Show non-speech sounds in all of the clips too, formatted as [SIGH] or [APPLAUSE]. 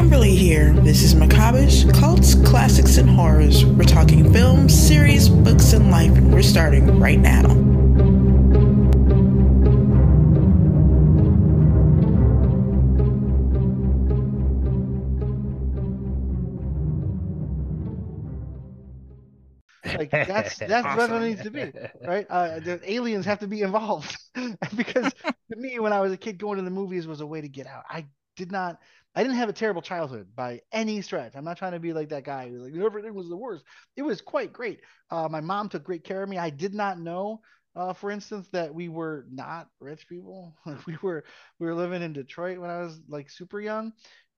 Kimberly here. This is Macabish, Cults, Classics, and Horrors. We're talking films, series, books, and life, and we're starting right now. Like that's [LAUGHS] that's what it needs to be, right? Uh, the aliens have to be involved [LAUGHS] because to me, when I was a kid, going to the movies was a way to get out. I did not, I didn't have a terrible childhood by any stretch. I'm not trying to be like that guy who's like everything was the worst. It was quite great. Uh, my mom took great care of me. I did not know, uh, for instance, that we were not rich people. [LAUGHS] we were we were living in Detroit when I was like super young,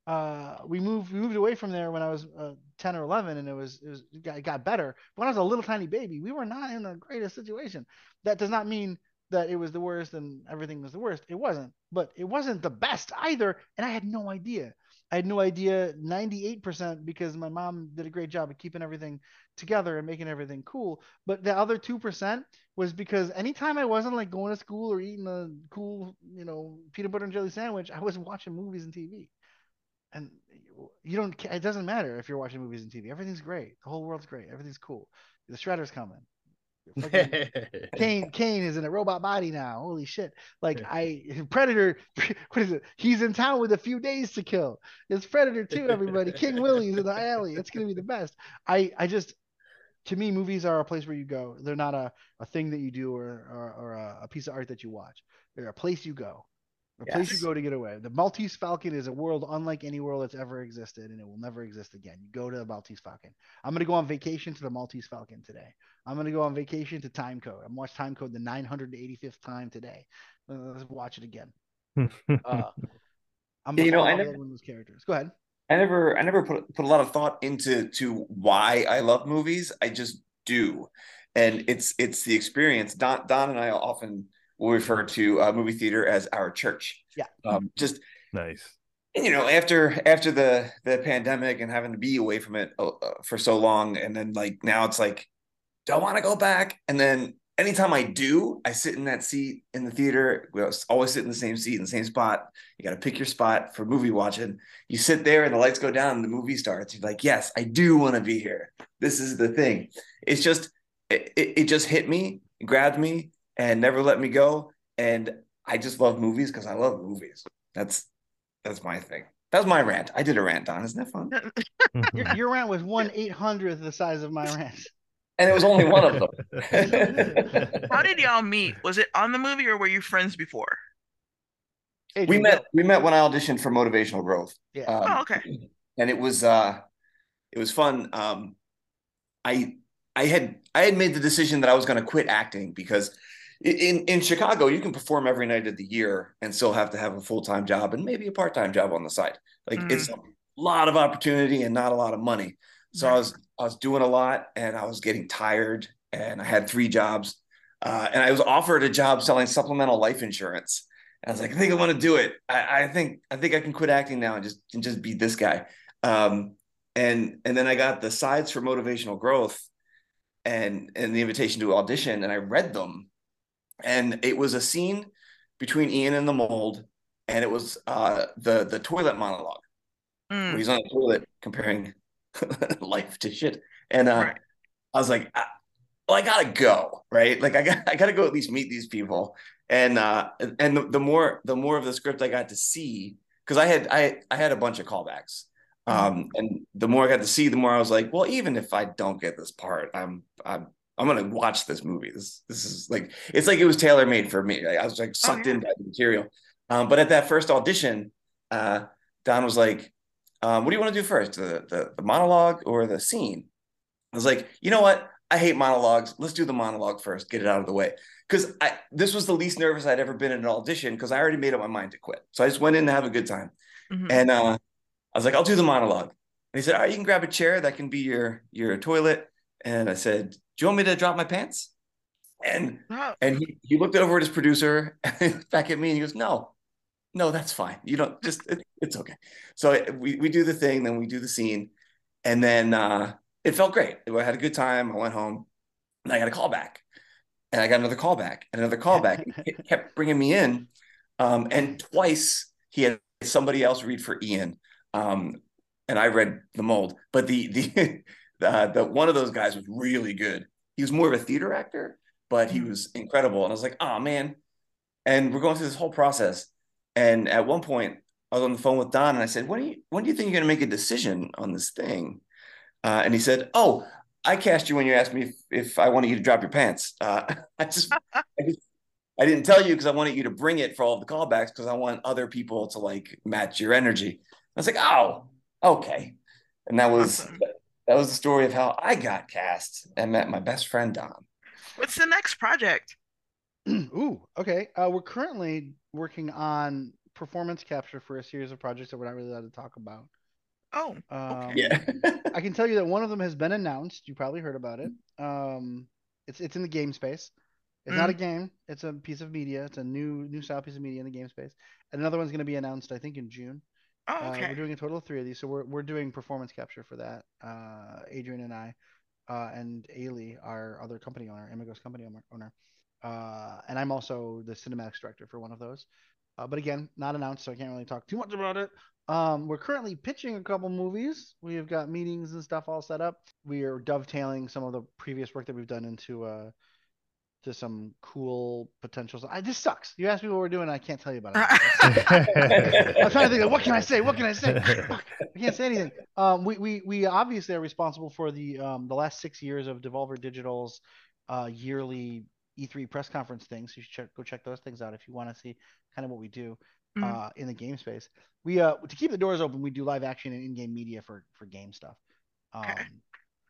uh, we moved we moved away from there when I was uh, 10 or 11 and it was it was it got, it got better. But when I was a little tiny baby, we were not in the greatest situation. That does not mean that it was the worst and everything was the worst. It wasn't, but it wasn't the best either, and I had no idea. I had no idea 98% because my mom did a great job of keeping everything together and making everything cool. But the other 2% was because anytime I wasn't like going to school or eating a cool, you know, peanut butter and jelly sandwich, I was watching movies and TV and you don't it doesn't matter if you're watching movies and tv everything's great. The whole world's great. Everything's cool. The shredder's coming [LAUGHS] Cain Cain is in a robot body now. Holy shit! Like I [LAUGHS] Predator, [LAUGHS] what is it? He's in town with a few days to kill. It's Predator too. Everybody, King Willie's in the alley. It's gonna be the best. I I just to me, movies are a place where you go. They're not a, a thing that you do or or, or a, a piece of art that you watch. They're a place you go a yes. place you go to get away. The Maltese Falcon is a world unlike any world that's ever existed, and it will never exist again. You go to the Maltese Falcon. I'm gonna go on vacation to the Maltese Falcon today. I'm gonna go on vacation to Timecode. I'm watch Timecode the 985th time today. Let's watch it again. [LAUGHS] uh, I'm you know, I never those characters. Go ahead. I never, I never put put a lot of thought into to why I love movies. I just do, and it's it's the experience. Don Don and I often will refer to a movie theater as our church. Yeah. Um, just nice. And you know, after after the the pandemic and having to be away from it uh, uh for so long, and then like now it's like, don't want to go back. And then anytime I do, I sit in that seat in the theater. We always sit in the same seat in the same spot. You got to pick your spot for movie watching. You sit there and the lights go down and the movie starts. You're like, yes, I do want to be here. This is the thing. It's just it, it, it just hit me, grabbed me, and never let me go. And I just love movies because I love movies. That's that's my thing. That's my rant. I did a rant, Don. Isn't that fun? [LAUGHS] your, your rant was one eight hundredth the size of my rant. And it was only one of them. [LAUGHS] How did y'all meet? Was it on the movie or were you friends before? Hey, we met. Go. We met when I auditioned for Motivational Growth. Yeah. Um, oh, okay. And it was uh, it was fun. Um, I I had I had made the decision that I was going to quit acting because in in Chicago, you can perform every night of the year and still have to have a full time job and maybe a part time job on the side. Like mm. it's a lot of opportunity and not a lot of money. So I was I was doing a lot and I was getting tired and I had three jobs uh, and I was offered a job selling supplemental life insurance. And I was like, I think I want to do it. I, I, think I think I can quit acting now and just and just be this guy. Um, and and then I got the sides for motivational growth and and the invitation to audition and I read them and it was a scene between Ian and the mold, and it was uh, the the toilet monologue. Mm. he's on the toilet comparing [LAUGHS] life to shit, and uh, right. I was like, I, well, I gotta go, right? Like I got [LAUGHS] I gotta go at least meet these people, and uh, and the, the more the more of the script I got to see, because I had I I had a bunch of callbacks. Hmm. Um, and the more I got to see, the more I was like, well, even if I don't get this part, I'm I'm I'm gonna watch this movie. This this is like it's like it was tailor made for me. I was like sucked oh, yeah. in by the material. Um, but at that first audition, uh, Don was like, um, "What do you want to do first, the, the the monologue or the scene?" I was like, "You know what? I hate monologues. Let's do the monologue first. Get it out of the way." Because I this was the least nervous I'd ever been in an audition because I already made up my mind to quit. So I just went in to have a good time, mm-hmm. and uh, I was like, "I'll do the monologue." And he said, "All right, you can grab a chair that can be your your toilet." And I said, Do you want me to drop my pants? And and he, he looked over at his producer [LAUGHS] back at me and he goes, No, no, that's fine. You don't just it, it's okay. So we, we do the thing, then we do the scene, and then uh, it felt great. I had a good time. I went home and I got a call back. And I got another call back and another call back. [LAUGHS] he kept bringing me in. Um, and twice he had somebody else read for Ian. Um, and I read the mold. But the the the, [LAUGHS] the one of those guys was really good. He was more of a theater actor, but he mm-hmm. was incredible. And I was like, oh man. And we're going through this whole process. And at one point, I was on the phone with Don, and I said, "When do you when do you think you're going to make a decision on this thing?" Uh, and he said, "Oh, I cast you when you asked me if, if I wanted you to drop your pants. Uh, [LAUGHS] I just, I just I didn't tell you because I wanted you to bring it for all the callbacks because I want other people to like match your energy. I was like, oh, okay. And that was [LAUGHS] that was the story of how I got cast and met my best friend Don. What's the next project? [CLEARS THROAT] Ooh, okay. Uh, we're currently working on performance capture for a series of projects that we're not really allowed to talk about. Oh, um, okay. yeah. I can tell you that one of them has been announced. You probably heard about it. Um, it's it's in the game space. It's mm. not a game. It's a piece of media. It's a new new style piece of media in the game space. And another one's going to be announced, I think, in June. Oh, okay. Uh, we're doing a total of three of these, so we're we're doing performance capture for that. Uh, Adrian and I, uh, and Ailey, our other company owner, Imagos company owner, uh, and I'm also the cinematics director for one of those. Uh, but again, not announced, so I can't really talk too much about it. Um, we're currently pitching a couple movies. We've got meetings and stuff all set up. We are dovetailing some of the previous work that we've done into uh, to some cool potentials. I this sucks. You asked me what we're doing, I can't tell you about it. [LAUGHS] I'm trying to think of what can I say? What can I say? I can't say anything. Um, we, we we obviously are responsible for the um the last six years of Devolver Digital's uh yearly E3 press conference things. You should check, go check those things out if you want to see kind of what we do mm-hmm. uh in the game space. We uh to keep the doors open, we do live action and in-game media for for game stuff. Um, okay.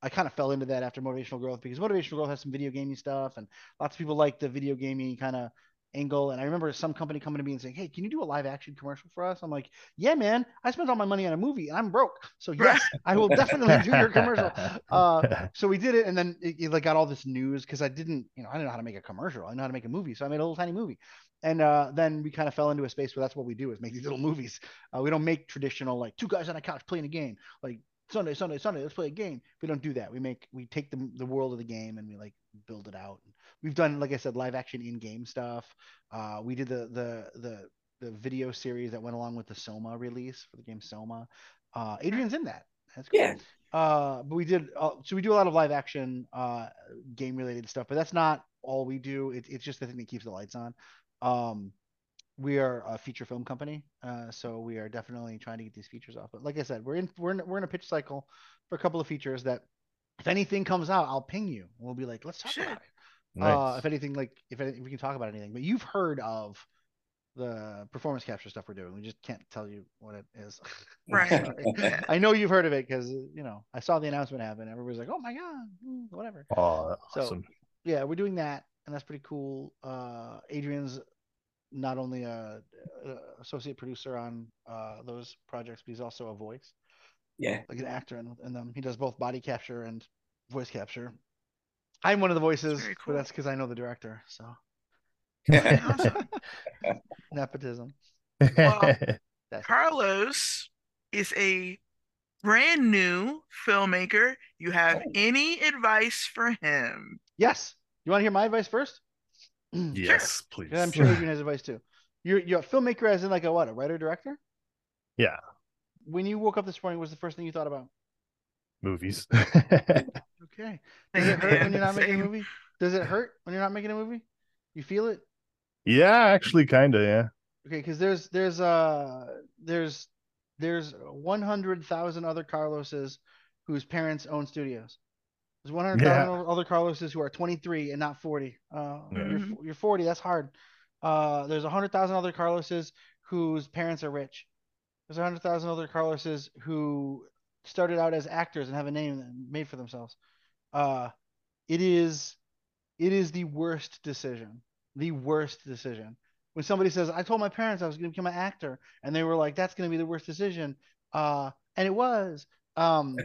I kind of fell into that after motivational growth because motivational growth has some video gaming stuff and lots of people like the video gaming kind of angle. And I remember some company coming to me and saying, Hey, can you do a live action commercial for us? I'm like, Yeah, man, I spent all my money on a movie and I'm broke. So yes, I will definitely do your commercial. [LAUGHS] Uh, so we did it. And then it, it like got all this news because I didn't, you know, I didn't know how to make a commercial. I know how to make a movie. So I made a little tiny movie. And uh, then we kind of fell into a space where that's what we do is make these little movies. Uh, we don't make traditional like two guys on a couch playing a game. Like Sunday, Sunday, Sunday, let's play a game. We don't do that. We make we take the the world of the game and we like build it out. We've done, like I said, live action in game stuff. Uh, we did the the the the video series that went along with the Soma release for the game Soma. Uh, Adrian's in that. That's cool. Yeah. Uh, but we did uh, so we do a lot of live action uh, game related stuff, but that's not all we do. It, it's just the thing that keeps the lights on. Um, we are a feature film company, uh, so we are definitely trying to get these features off. But like I said, we're in we're in, we're in a pitch cycle for a couple of features that if anything comes out, I'll ping you. We'll be like, let's talk Shit. about it. Uh, nice. Uh, if anything, like if, any, if we can talk about anything, but you've heard of the performance capture stuff we're doing. We just can't tell you what it is. [LAUGHS] Right. I know you've heard of it because you know I saw the announcement happen. Everybody's like, "Oh my god!" Whatever. Oh, awesome. Yeah, we're doing that, and that's pretty cool. Uh, Adrian's not only a, a associate producer on uh, those projects, but he's also a voice. Yeah, like an actor in, in them. He does both body capture and voice capture. I'm one of the voices, cool. but that's because I know the director. So [LAUGHS] [LAUGHS] nepotism. Well, [LAUGHS] Carlos is a brand new filmmaker. You have oh. any advice for him? Yes. You want to hear my advice first? yes, please. And I'm sure Adrian has advice too. You're you're a filmmaker as in like a what, a writer director? Yeah. When you woke up this morning, what was the first thing you thought about? Movies. [LAUGHS] okay. Does it hurt when you're not making a [LAUGHS] movie? Does it hurt when you're not making a movie? You feel it? Yeah, actually kinda, yeah. Okay, because there's there's uh there's there's one hundred thousand other Carloses whose parents own studios. There's 100,000 yeah. other Carloses who are 23 and not 40. Uh, yeah. you're, you're 40. That's hard. Uh, there's 100,000 other Carloses whose parents are rich. There's 100,000 other Carloses who started out as actors and have a name made for themselves. Uh, it is, it is the worst decision. The worst decision. When somebody says, "I told my parents I was going to become an actor," and they were like, "That's going to be the worst decision," uh, and it was. Um,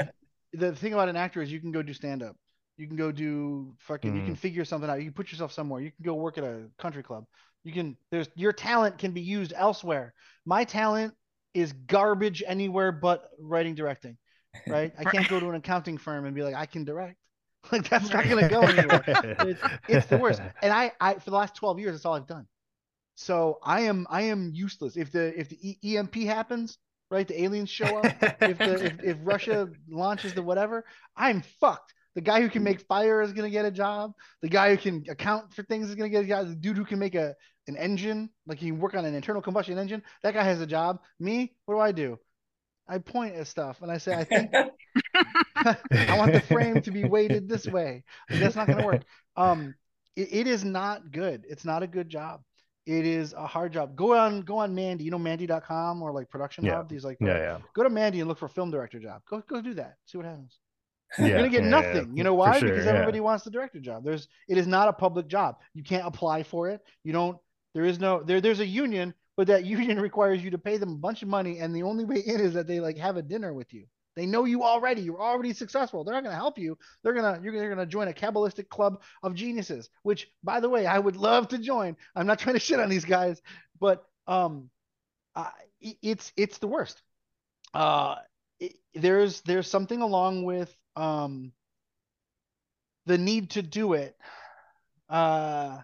[LAUGHS] the thing about an actor is you can go do stand up. You can go do fucking. Mm. You can mm. figure something out. You can put yourself somewhere. You can go work at a country club. You can. There's your talent can be used elsewhere. My talent is garbage anywhere but writing directing. Right. I can't go to an accounting firm and be like I can direct. [LAUGHS] Like that's not gonna go anywhere. it's, it's the worst. And I, I for the last twelve years, that's all I've done. So I am I am useless. If the if the EMP happens, right? The aliens show up. if the if, if Russia launches the whatever, I'm fucked. The guy who can make fire is gonna get a job. The guy who can account for things is gonna get a job. The dude who can make a an engine, like you work on an internal combustion engine, that guy has a job. Me, what do I do? I point at stuff and I say, I think [LAUGHS] I want the frame to be weighted this way. That's not gonna work. Um, it, it is not good. It's not a good job. It is a hard job. Go on, go on Mandy. You know Mandy.com or like Production Yeah. Hub. These like Yeah, yeah. go to Mandy and look for film director job. Go go do that. See what happens. [LAUGHS] Yeah, You're gonna get yeah, nothing. You know why? sure, because everybody wants the director job. There's it is not a public job. You can't apply for it. You don't. There is no there. There's a union, but that [LAUGHS] union requires you to pay them a bunch of money, and the only way in is that they like have a dinner with you. They know you already. You're already successful. They're not going to help you. They're gonna you're, gonna join a kabbalistic club of geniuses. Which, by the way, I would love to join. I'm not trying to shit on these guys, but um, uh, it's it's the worst. Uh, it, there's there's something along with um the need to do it uh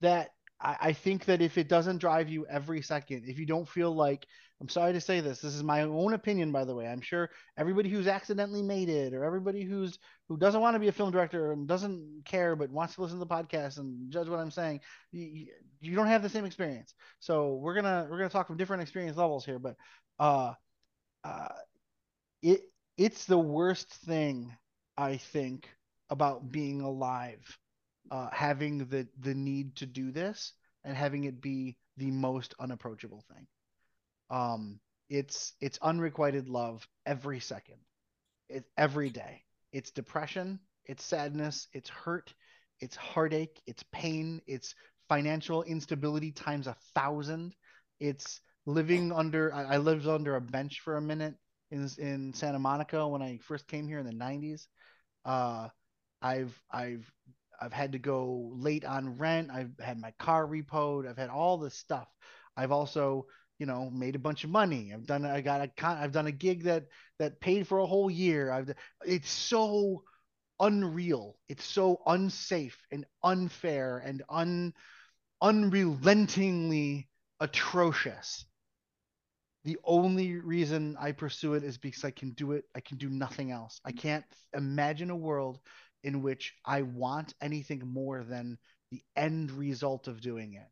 that I, I think that if it doesn't drive you every second if you don't feel like i'm sorry to say this this is my own opinion by the way i'm sure everybody who's accidentally made it or everybody who's who doesn't want to be a film director and doesn't care but wants to listen to the podcast and judge what i'm saying you, you don't have the same experience. So we're gonna we're gonna talk from different experience levels here but uh uh it it's the worst thing I think about being alive, uh, having the the need to do this and having it be the most unapproachable thing. Um, it's it's unrequited love every second, it every day. It's depression, it's sadness, it's hurt, it's heartache, it's pain, it's financial instability times a thousand. It's living under. I, I lived under a bench for a minute in in Santa Monica when I first came here in the 90s. Uh, I've I've I've had to go late on rent. I've had my car repoed. I've had all this stuff. I've also you know made a bunch of money. I've done I got a con- I've done a gig that that paid for a whole year. I've it's so unreal. It's so unsafe and unfair and un unrelentingly atrocious the only reason I pursue it is because I can do it. I can do nothing else. I can't imagine a world in which I want anything more than the end result of doing it.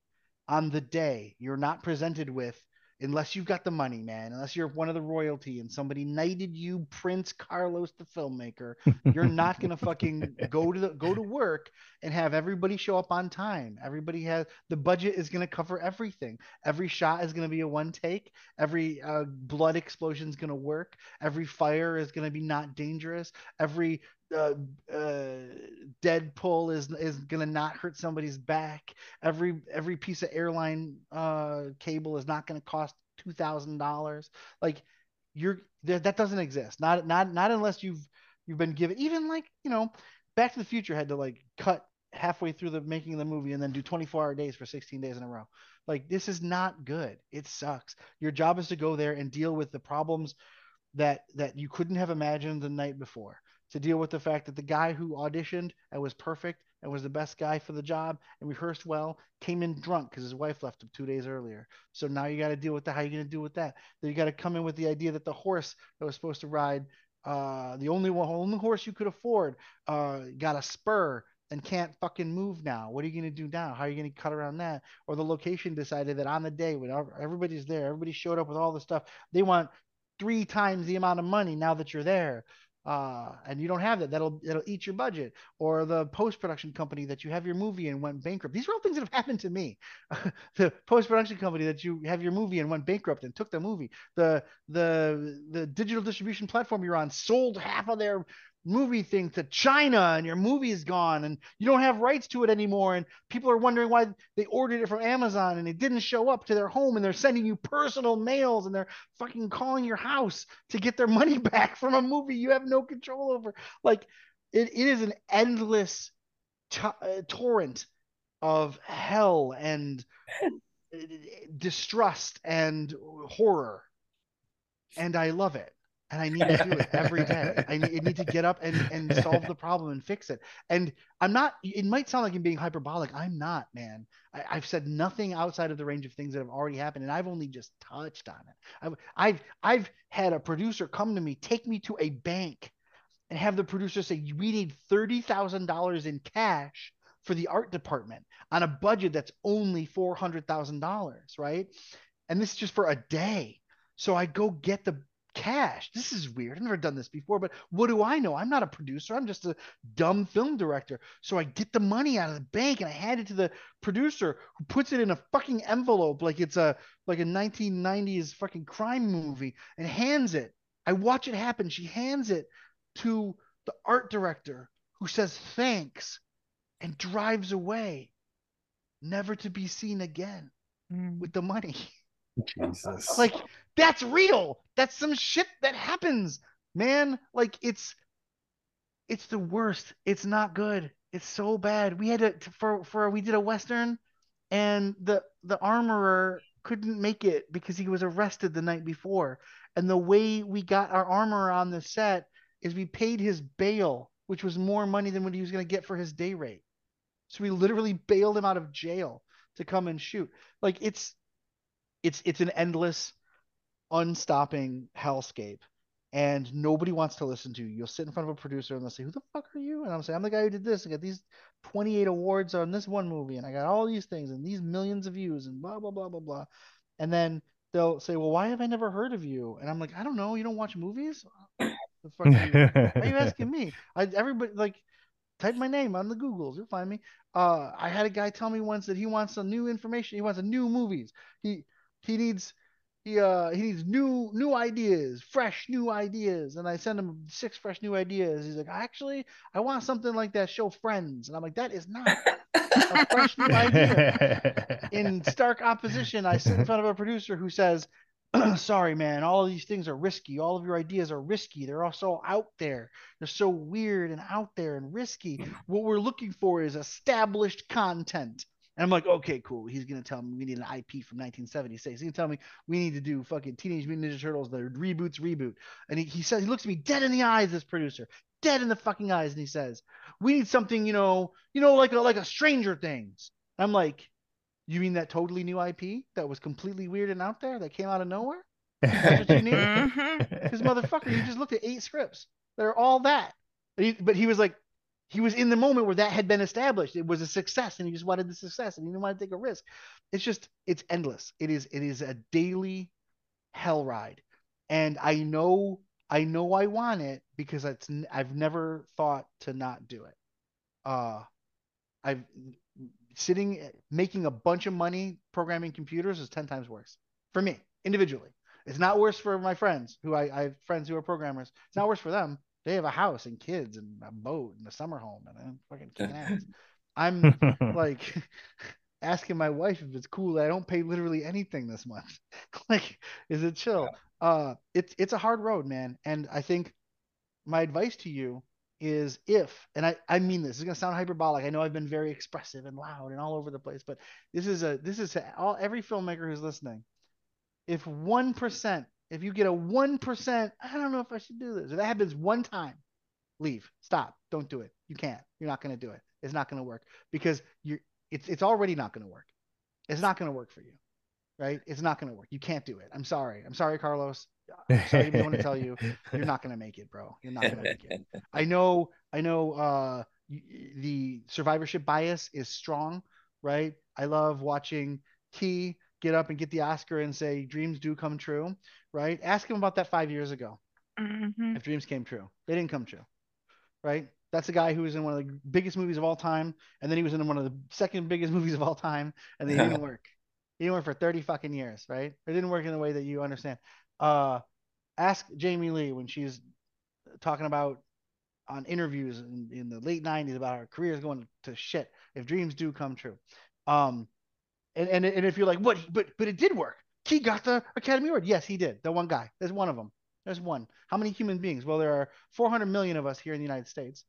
On the day you're not presented with, unless you've got the money, man, unless you're one of the royalty and somebody knighted you Prince Carlos the filmmaker, you're not gonna [LAUGHS] fucking go to the go to work and have everybody show up on time. Everybody has the budget is gonna cover everything. Every shot is gonna be a one take. Every uh, blood explosion is gonna work. Every fire is gonna be not dangerous. Every uh, uh, dead pull is is gonna not hurt somebody's back. Every every piece of airline uh, cable is not gonna cost two thousand dollars. Like you're that, that doesn't exist. Not not not unless you've you've been given even like you know Back to the Future had to like cut halfway through the making of the movie and then do 24 hour days for 16 days in a row. Like this is not good. It sucks. Your job is to go there and deal with the problems that that you couldn't have imagined the night before. To deal with the fact that the guy who auditioned and was perfect and was the best guy for the job and rehearsed well came in drunk because his wife left him two days earlier. So now you got to deal with that. How you going to deal with that? Then you got to come in with the idea that the horse that was supposed to ride, uh, the only one, only horse you could afford, uh, got a spur and can't fucking move now. What are you going to do now? How are you going to cut around that? Or the location decided that on the day when everybody's there, everybody showed up with all the stuff, they want three times the amount of money now that you're there. Uh, and you don't have that. That'll that'll eat your budget. Or the post production company that you have your movie and went bankrupt. These are all things that have happened to me. [LAUGHS] the post production company that you have your movie and went bankrupt and took the movie. The the the digital distribution platform you're on sold half of their movie thing to China and your movie is gone and you don't have rights to it anymore and people are wondering why they ordered it from Amazon and it didn't show up to their home and they're sending you personal mails and they're fucking calling your house to get their [LAUGHS] money back from a movie you have no control over. Like it, it is an endless t- uh, torrent of hell and [LAUGHS] distrust and horror. And I love it and I need to do it every day. I [LAUGHS] need, I need, to get up and, and solve the problem and fix it. And I'm not, it might sound like I'm being hyperbolic. I'm not, man. I, have said nothing outside of the range of things that have already happened. And I've only just touched on it. I've, I've, I've had a producer come to me, take me to a bank and have the producer say, we need $30,000 in cash for the art department on a budget that's only $400,000. Right. And this is just for a day. So I go get the cash. This is weird. I've never done this before, but what do I know? I'm not a producer. I'm just a dumb film director. So I get the money out of the bank and I hand it to the producer who puts it in a fucking envelope like it's a like a 1990s fucking crime movie and hands it. I watch it happen. She hands it to the art director who says thanks and drives away, never to be seen again mm. with the money. Jesus. like that's real. That's some shit that happens, man. Like it's it's the worst. It's not good. It's so bad. We had to for for we did a western and the the armorer couldn't make it because he was arrested the night before. And the way we got our armorer on the set is we paid his bail, which was more money than what he was going to get for his day rate. So we literally bailed him out of jail to come and shoot. Like it's it's it's an endless unstopping hellscape and nobody wants to listen to you. You'll sit in front of a producer and they'll say, "Who the fuck are you?" And I'm saying, "I'm the guy who did this. I got these 28 awards on this one movie, and I got all these things and these millions of views and blah blah blah blah blah." And then they'll say, "Well, why have I never heard of you?" And I'm like, "I don't know. You don't watch movies? The fuck are you, why are you asking me? [LAUGHS] I everybody like." Type my name on the Googles, you'll find me. Uh, I had a guy tell me once that he wants some new information. He wants a new movies. He he needs he uh he needs new new ideas, fresh new ideas. And I send him six fresh new ideas. He's like, actually, I want something like that show Friends. And I'm like, that is not a fresh new idea. [LAUGHS] In stark opposition, I sit in front of a producer who says, [CLEARS THROAT] sorry, man, all of these things are risky. All of your ideas are risky. They're all so out there. They're so weird and out there and risky. What we're looking for is established content. And I'm like, okay, cool. He's gonna tell me we need an IP from 1976. He's gonna tell me we need to do fucking Teenage Mutant Ninja Turtles, the reboots, reboot. And he, he says he looks at me dead in the eyes, this producer, dead in the fucking eyes, and he says, we need something, you know, you know, like a like a Stranger Things. I'm like, you mean that totally new IP that was completely weird and out there that came out of nowhere? That's what you [LAUGHS] need? Because mm-hmm. motherfucker, you just looked at eight scripts that are all that. He, but he was like, he was in the moment where that had been established. It was a success, and he just wanted the success, and he didn't want to take a risk. It's just, it's endless. It is, it is a daily hell ride, and I know, I know, I want it because it's, I've never thought to not do it. Uh, I've sitting making a bunch of money programming computers is ten times worse for me individually. It's not worse for my friends who I, I have friends who are programmers. It's not worse for them they have a house and kids and a boat and a summer home and I'm fucking kicking ass. [LAUGHS] I'm like [LAUGHS] asking my wife if it's cool that I don't pay literally anything this month. [LAUGHS] like, is it chill? Uh, it's it's a hard road, man. And I think my advice to you is if, and I, I mean this, is gonna sound hyperbolic. I know I've been very expressive and loud and all over the place, but this is a this is a, all every filmmaker who's listening. If one percent if you get a 1%, I don't know if I should do this. If that happens one time, leave. Stop. Don't do it. You can't. You're not going to do it. It's not going to work because you're it's it's already not going to work. It's not going to work for you. Right? It's not going to work. You can't do it. I'm sorry. I'm sorry, Carlos. I'm sorry to be to tell you, you're not going to make it, bro. You're not going to make it. [LAUGHS] I know. I know. Uh, the survivorship bias is strong, right? I love watching T get up and get the Oscar and say dreams do come true, right? Ask him about that five years ago. Mm-hmm. If dreams came true, they didn't come true, right? That's a guy who was in one of the biggest movies of all time, and then he was in one of the second biggest [LAUGHS] movies of all time, and they didn't [LAUGHS] work. He didn't work for thirty fucking years, right? It didn't work in the way that you understand. Uh, ask Jamie Lee when she's talking about on interviews in, in the late '90s about her career is going to shit. If dreams do come true, um, and, and and if you're like, what? But but it did work. He got the Academy Award. Yes, he did. The one guy. There's one of them. There's one. How many human beings? Well, there are 400 million of us here in the United States,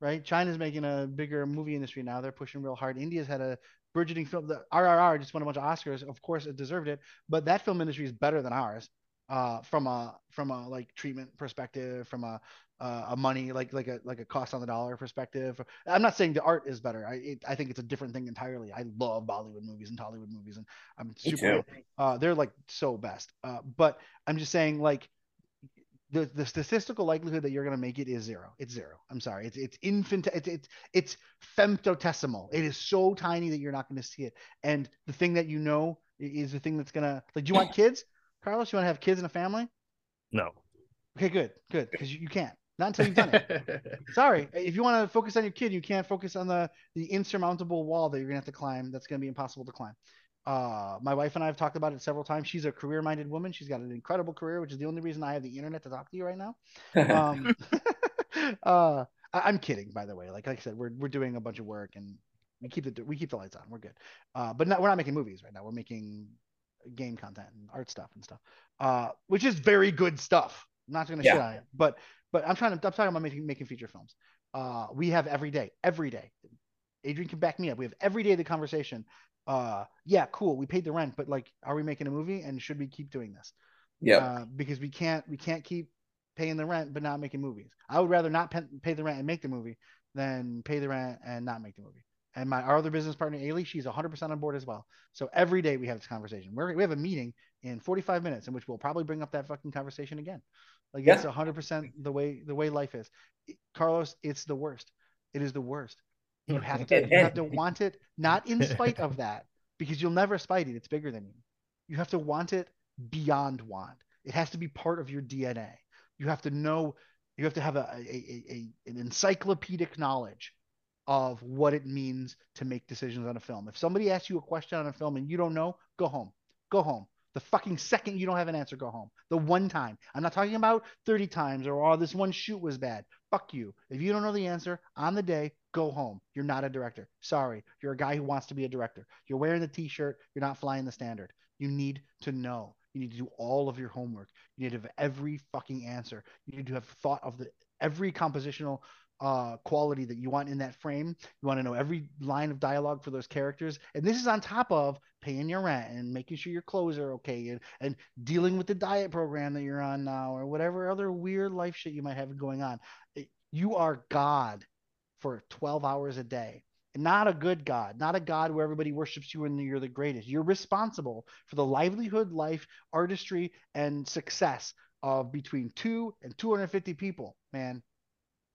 right? China's making a bigger movie industry now. They're pushing real hard. India's had a burgeoning film. The RRR just won a bunch of Oscars. Of course, it deserved it. But that film industry is better than ours. Uh, from a from a like treatment perspective, from a uh, a money like like a like a cost on the dollar perspective. I'm not saying the art is better. I it, I think it's a different thing entirely. I love Bollywood movies and Hollywood movies, and I'm super. Uh, they're like so best. Uh, but I'm just saying like the the statistical likelihood that you're going to make it is zero. It's zero. I'm sorry. It's it's infant. It's it's it's femtotesimal. It is so tiny that you're not going to see it. And the thing that you know is the thing that's gonna like. Do you want kids, Carlos? You want to have kids and a family? No. Okay, good, good, because you, you can't. Not until you've done it. [LAUGHS] Sorry. If you want to focus on your kid, you can't focus on the the insurmountable wall that you're gonna have to climb. That's gonna be impossible to climb. Uh, my wife and I have talked about it several times. She's a career-minded woman. She's got an incredible career, which is the only reason I have the internet to talk to you right now. [LAUGHS] Um, [LAUGHS] uh, I, am kidding, by the way. Like, like I said, we're we're doing a bunch of work and we keep the we keep the lights on. We're good. Uh, but not, we're not making movies right now. We're making game content and art stuff and stuff, uh, which is very good stuff. I'm not going to yeah. shit on it, but but I'm trying to I'm talking about making making feature films. Uh, we have every day, every day. Adrian can back me up. We have every day the conversation uh yeah cool we paid the rent but like are we making a movie and should we keep doing this yeah uh, because we can't we can't keep paying the rent but not making movies i would rather not pay the rent and make the movie than pay the rent and not make the movie and my our other business partner Ailey, she's 100% on board as well so every day we have this conversation We're, we have a meeting in 45 minutes in which we'll probably bring up that fucking conversation again like yeah. it's 100% the way the way life is carlos it's the worst it is the worst you have to you have to [LAUGHS] want it, not in spite of that, because you'll never spite it. It's bigger than you. You have to want it beyond want. It has to be part of your DNA. You have to know. You have to have a, a, a, a an encyclopedic knowledge of what it means to make decisions on a film. If somebody asks you a question on a film and you don't know, go home. Go home. The fucking second you don't have an answer, go home. The one time. I'm not talking about 30 times or oh, this one shoot was bad. Fuck you. If you don't know the answer on the day, go home. You're not a director. Sorry. You're a guy who wants to be a director. You're wearing the t shirt. You're not flying the standard. You need to know. You need to do all of your homework. You need to have every fucking answer. You need to have thought of the every compositional uh, quality that you want in that frame. You want to know every line of dialogue for those characters. And this is on top of paying your rent and making sure your clothes are okay and, and dealing with the diet program that you're on now or whatever other weird life shit you might have going on. You are God for 12 hours a day. And not a good God, not a God where everybody worships you and you're the greatest. You're responsible for the livelihood, life, artistry, and success of between two and 250 people, man.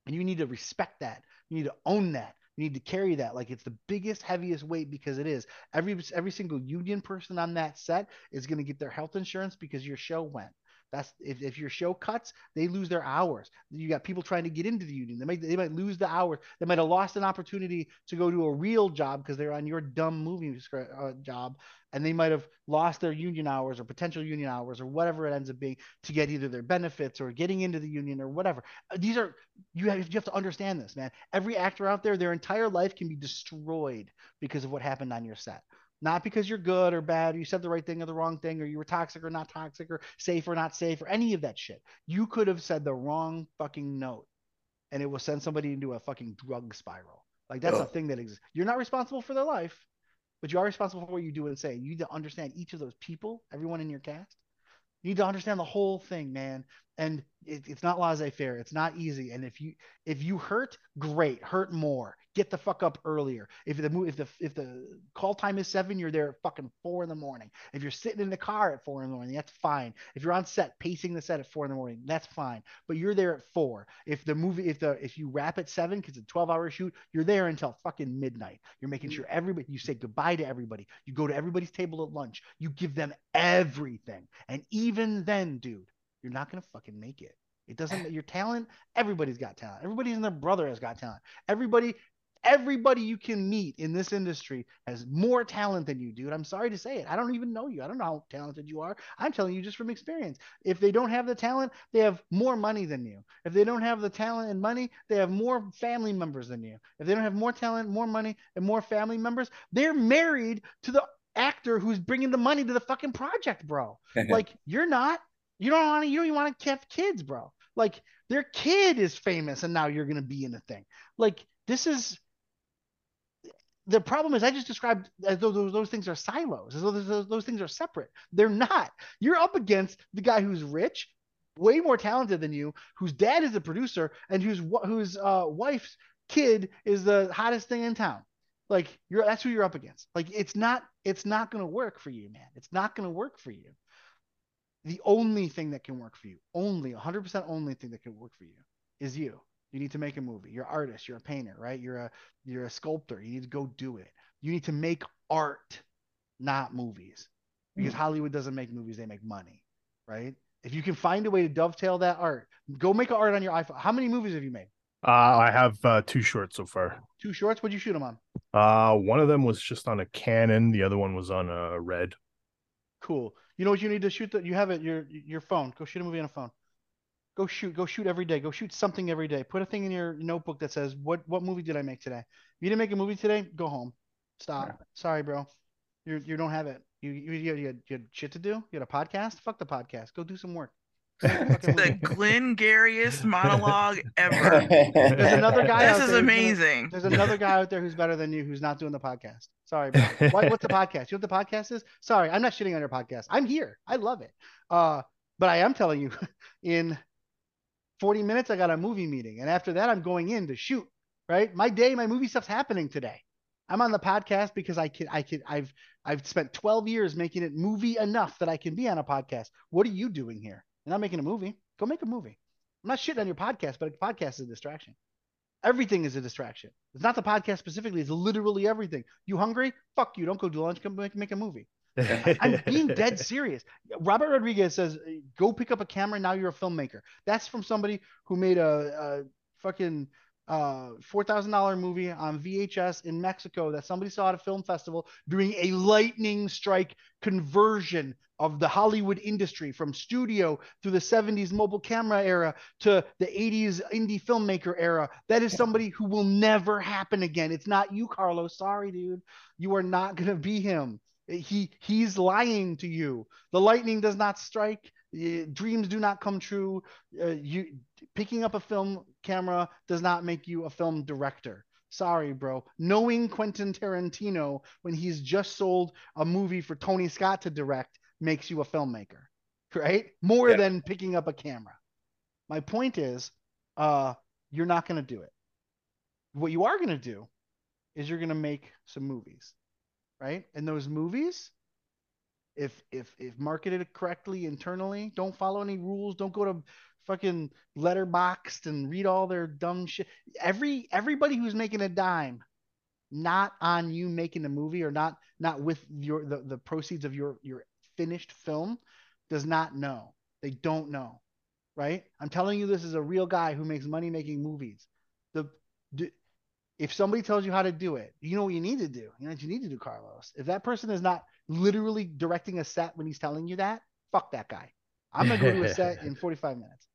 And you need to respect that. You need to own that. You need to carry that like it's the biggest, heaviest weight because it is. Every every single union person on that set is going to get their health insurance because your show went. That's if, if your show cuts, they lose their hours. You got people trying to get into the union. They might they might lose the hours. They might have lost an opportunity to go to a real job because they're on your dumb movie uh, job, and they might have lost their union hours or potential union hours or whatever it ends up being to get either their benefits or getting into the union or whatever. Uh, these are you have you have to understand this, man. Every actor out there, their entire life can be destroyed because of what happened on your set not because you're good or bad, or you said the right thing or the wrong thing, or you were toxic or not toxic, or safe or not safe, or any of that shit. You could have said the wrong fucking note, and it will send somebody into a fucking drug spiral. Like that's Ugh. a thing that exists. You're not responsible for their life, but you are responsible for what you do and say. You need to understand each of those people, everyone in your cast. You need to understand the whole thing, man. And it, it's not laissez-faire. It's not easy. And if you if you hurt, great, hurt more get the fuck up earlier. If the if the if the call time is seven, you're there at fucking four in the morning. If you're sitting in the car at four in the morning, that's fine. If you're on set pacing the set at four in the morning, that's fine. But you're there at four. If the movie if the if you wrap at seven because it's a 12 hour shoot, you're there until fucking midnight. You're making mm. sure everybody you say goodbye to everybody. You go to everybody's table at lunch. You give them everything. And even then, dude, you're not gonna fucking make it. It doesn't your talent, everybody's got talent. Everybody's and their brother has got talent. Everybody Everybody you can meet in this industry has more talent than you, dude. I'm sorry to say it. I don't even know you. I don't know how talented you are. I'm telling you just from experience. If they don't have the talent, they have more money than you. If they don't have the talent and money, they have more family members than you. If they don't have more talent, more money, and more family members, they're married to the actor who's bringing the money to the fucking project, bro. [LAUGHS] like you're not. You don't want to. You don't even want to have kids, bro. Like their kid is famous, and now you're gonna be in a thing. Like this is the problem is I just described as though those, those things are silos, as though those, those things are separate. They're not. You're up against the guy who's rich, way more talented than you, whose dad is a producer, and whose whose uh, wife's kid is the hottest thing in town. Like you're that's who you're up against. Like it's not it's not gonna work for you, man. It's not gonna work for you. The only thing that can work for you, only 100% only thing that can work for you, is you. You need to make a movie. You're an artist. You're a painter, right? You're a you're a sculptor. You need to go do it. You need to make art, not movies, because mm-hmm. Hollywood doesn't make movies. They make money, right? If you can find a way to dovetail that art, go make art on your iPhone. How many movies have you made? Uh, I have uh, two shorts so far. Two shorts. What'd you shoot them on? Uh, one of them was just on a Canon. The other one was on a Red. Cool. You know what you need to shoot? That you have it your your phone. Go shoot a movie on a phone. Go shoot. Go shoot every day. Go shoot something every day. Put a thing in your notebook that says what what movie did I make today? If you didn't make a movie today, go home. Stop. Yeah. Sorry, bro. You you don't have it. You you you, you, you had shit to do. You had a podcast. Fuck the podcast. Go do some work [LAUGHS] the Glengarriest [LAUGHS] monologue ever. There's another guy. This is amazing. There's another guy out there who's better than you who's not doing the podcast. Sorry, What, what's the podcast? You know what the podcast is? Sorry, I'm not shitting on your podcast. I'm here. I love it. Uh, but I am telling you, [LAUGHS] in 40 minutes, I got a movie meeting, and after that, I'm going in to shoot. Right, my day, my movie stuff's happening today. I'm on the podcast because I can I can I've I've spent 12 years making it movie enough that I can be on a podcast. What are you doing here? You're not making a movie. Go make a movie. I'm not shitting on your podcast, but a podcast is a distraction. Everything is a distraction. It's not the podcast specifically. It's literally everything. You hungry? Fuck you. Don't go do lunch. Come make, make a movie. I'm being [LAUGHS] dead serious. Robert Rodriguez says, "Go pick up a camera. Now you're a filmmaker." That's from somebody who made a, a fucking uh, four thousand dollar movie on VHS in Mexico that somebody saw at a film festival doing a lightning strike conversion of the Hollywood industry from studio through the 70s mobile camera era to the 80s indie filmmaker era. That is somebody who will never happen again. It's not you, Carlos. Sorry, dude. You are not going to be him. He he's lying to you. The lightning does not strike. Dreams do not come true. Uh, you picking up a film camera does not make you a film director. Sorry, bro. Knowing Quentin Tarantino when he's just sold a movie for Tony Scott to direct makes you a filmmaker, right? More yeah. than picking up a camera. My point is, uh, you're not going to do it. What you are going to do is you're going to make some movies, right? And those movies, if if if marketed correctly internally, don't follow any rules, don't go to fucking Letterboxd and read all their dumb shit. Every everybody who's making a dime, not on you making a movie or not not with your the, the proceeds of your your finished film does not know. They don't know, right? I'm telling you, this is a real guy who makes money making movies. The, if somebody tells you how to do it, you know what you need to do. You know what you need to do, Carlos. If that person is not literally directing a set when he's telling you that, fuck that guy. I'm gonna go to a [LAUGHS] set in 45 minutes.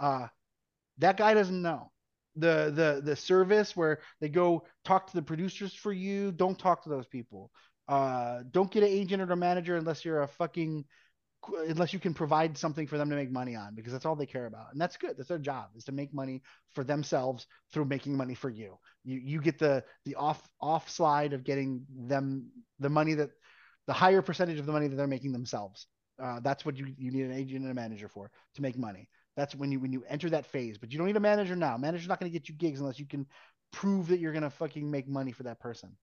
Uh, that guy doesn't know the the the service where they go talk to the producers for you. Don't talk to those people. Uh, don't get an agent or a manager unless you're a fucking unless you can provide something for them to make money on because that's all they care about and that's good that's their job is to make money for themselves through making money for you you you get the the off off slide of getting them the money that the higher percentage of the money that they're making themselves uh, that's what you, you need an agent and a manager for to make money that's when you when you enter that phase but you don't need a manager now manager's not going to get you gigs unless you can prove that you're going to fucking make money for that person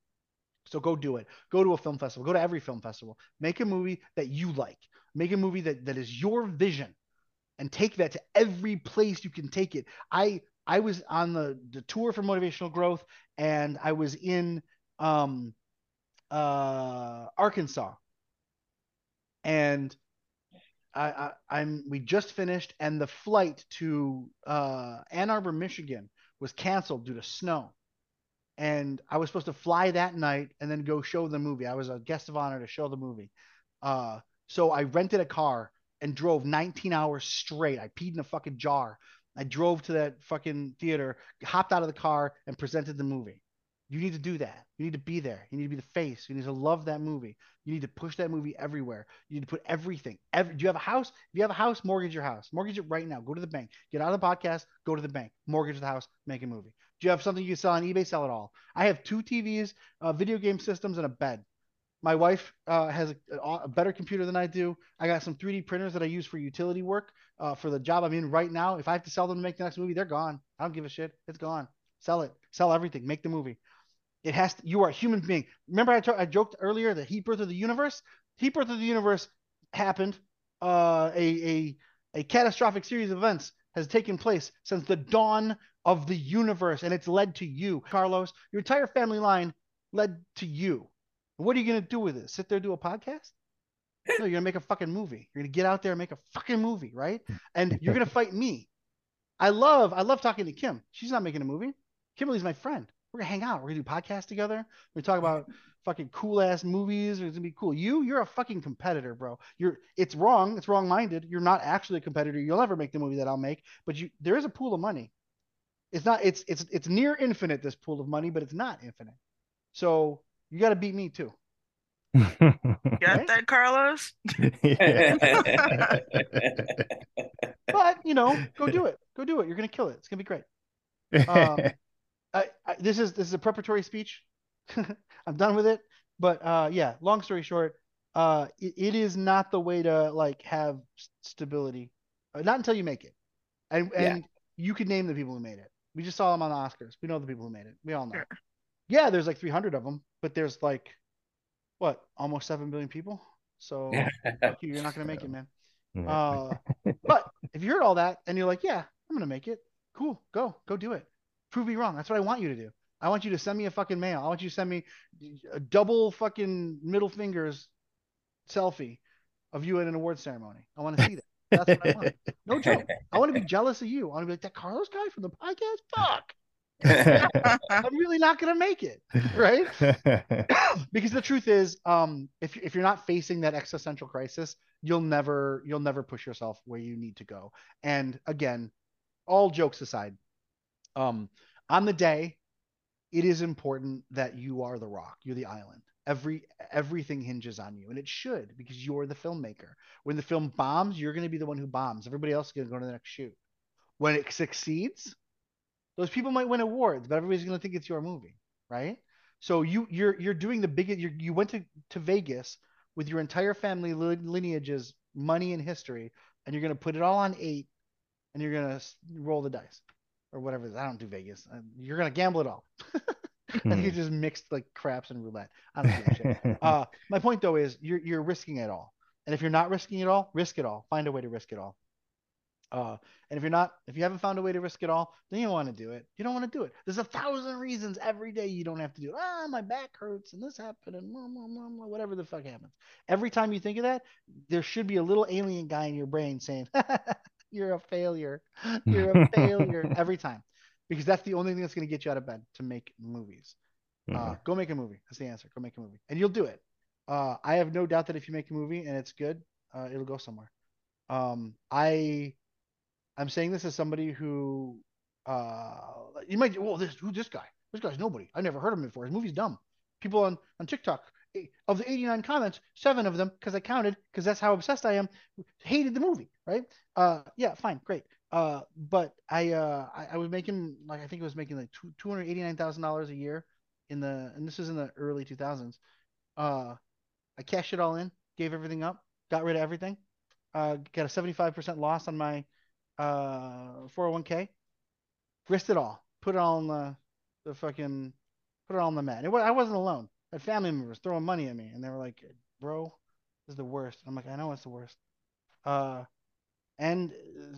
so go do it. Go to a film festival. Go to every film festival. Make a movie that you like. Make a movie that that is your vision, and take that to every place you can take it. I I was on the the tour for motivational growth, and I was in um uh Arkansas, and I, I am we just finished, and the flight to uh Ann Arbor, Michigan, was canceled due to snow and I was supposed to fly that night and then go show the movie. I was a guest of honor to show the movie. Uh, so I rented a car and drove 19 hours straight. I peed in a fucking jar. I drove to that fucking theater, hopped out of the car, and presented the movie. You need to do that. You need to be there. You need to be the face. You need to love that movie. You need to push that movie everywhere. You need to put everything. Every, do you have a house? If you have a house, mortgage your house. Mortgage it right now. Go to the bank. Get out of the podcast. Go to the bank. Mortgage the house. Make a movie. Do you have something you can sell on eBay? Sell it all. I have two TVs, uh, video game systems, and a bed. My wife uh, has a, a, better computer than I do. I got some 3D printers that I use for utility work uh, for the job I'm in right now. If I have to sell them to make the next movie, they're gone. I don't give a shit. It's gone. Sell it. Sell everything. Make the movie. It has to, you are a human being. Remember, I, t- I joked earlier the heat birth of the universe. Heat birth of the universe happened. Uh, a a a catastrophic series of events has taken place since the dawn of the universe, and it's led to you, Carlos. Your entire family line led to you. What are you gonna do with it? Sit there do a podcast? No, you're gonna make a fucking movie. You're gonna get out there and make a fucking movie, right? And you're gonna fight me. I love I love talking to Kim. She's not making a movie. Kimberly's my friend. We're gonna hang out. We're gonna do podcasts together. We talk about fucking cool ass movies. It's gonna be cool. You, you're a fucking competitor, bro. You're. It's wrong. It's wrong minded. You're not actually a competitor. You'll never make the movie that I'll make. But you, there is a pool of money. It's not. It's it's it's near infinite. This pool of money, but it's not infinite. So you got to beat me too. [LAUGHS] Got right? that, Carlos? [LAUGHS] but you know, go do [LAUGHS] it. Go do it. You're gonna kill it. It's gonna be great. Um, I, I, this is this is a preparatory speech. I'm done with it. But uh, yeah, long story short, uh, it, it is not the way to like have stability. Uh, not until you make it, and and yeah. you can name the people who made it. We just saw them on the Oscars. We know the people who made it. We all know. Sure. Yeah, there's like 300 of them, but there's like what almost seven billion people. So [LAUGHS] you, you're not gonna make it, man. Uh, but if you heard all that and you're like, yeah, I'm gonna make it. Cool, go, go do it. Prove me wrong. That's what I want you to do. I want you to send me a fucking mail. I want you to send me a double fucking middle fingers selfie of you at an award ceremony. I want to see that. That's what I want. No joke. I want to be jealous of you. I want to be like that Carlos guy from the podcast. Fuck. [LAUGHS] I'm really not gonna make it, right? [LAUGHS] because the truth is, um, if if you're not facing that existential crisis, you'll never you'll never push yourself where you need to go. And again, all jokes aside, um, on the day, it is important that you are the rock, you're the island. Every everything hinges on you, and it should because you're the filmmaker. When the film bombs, you're going to be the one who bombs. Everybody else is going to go to the next shoot. When it succeeds, those people might win awards, but everybody's going to think it's your movie, right? So you you're you're doing the biggest. You went to to Vegas with your entire family lineages, money, and history, and you're going to put it all on eight, and you're going to roll the dice or whatever. I don't do Vegas. Uh, you're gonna gamble it all. [LAUGHS] I think you just mixed like craps and roulette. I don't give a shit. [LAUGHS] Uh, my point though is you're you're risking it all, and if you're not risking it all, risk it all. Find a way to risk it all. Uh, and if you're not, if you haven't found a way to risk it all, then you don't want to do it. You don't want to do it. There's a thousand reasons every day you don't have to do it. Ah, my back hurts and this happened and blah, blah, blah, whatever the fuck happens. Every time you think of that, there should be a little alien guy in your brain saying, [LAUGHS] you're a failure. [LAUGHS] You're a failure every time because that's the only thing that's going to get you out of bed to make movies. Uh, mm-hmm. Uh, go make a movie. That's the answer. Go make a movie, and you'll do it. Uh, I have no doubt that if you make a movie and it's good, uh, it'll go somewhere. Um, I, I'm saying this as somebody who, uh, you might. Well, this who's this guy? This guy's nobody. I never heard of him before. His movie's dumb. People on on TikTok of the 89 comments, seven of them, because I counted, because that's how obsessed I am, hated the movie, right? Uh, yeah, fine, great. Uh, but I, uh, I, I was making like I think it was making like two hundred eighty nine thousand dollars a year in the, and this was in the early 2000s. Uh, I cashed it all in, gave everything up, got rid of everything. Uh, got a 75% loss on my uh 401k. Risked it all. Put it all on the the fucking put it all on the mat. It, I wasn't alone I had family members throwing money at me, and they were like, "Bro, this is the worst." I'm like, "I know it's the worst." Uh, and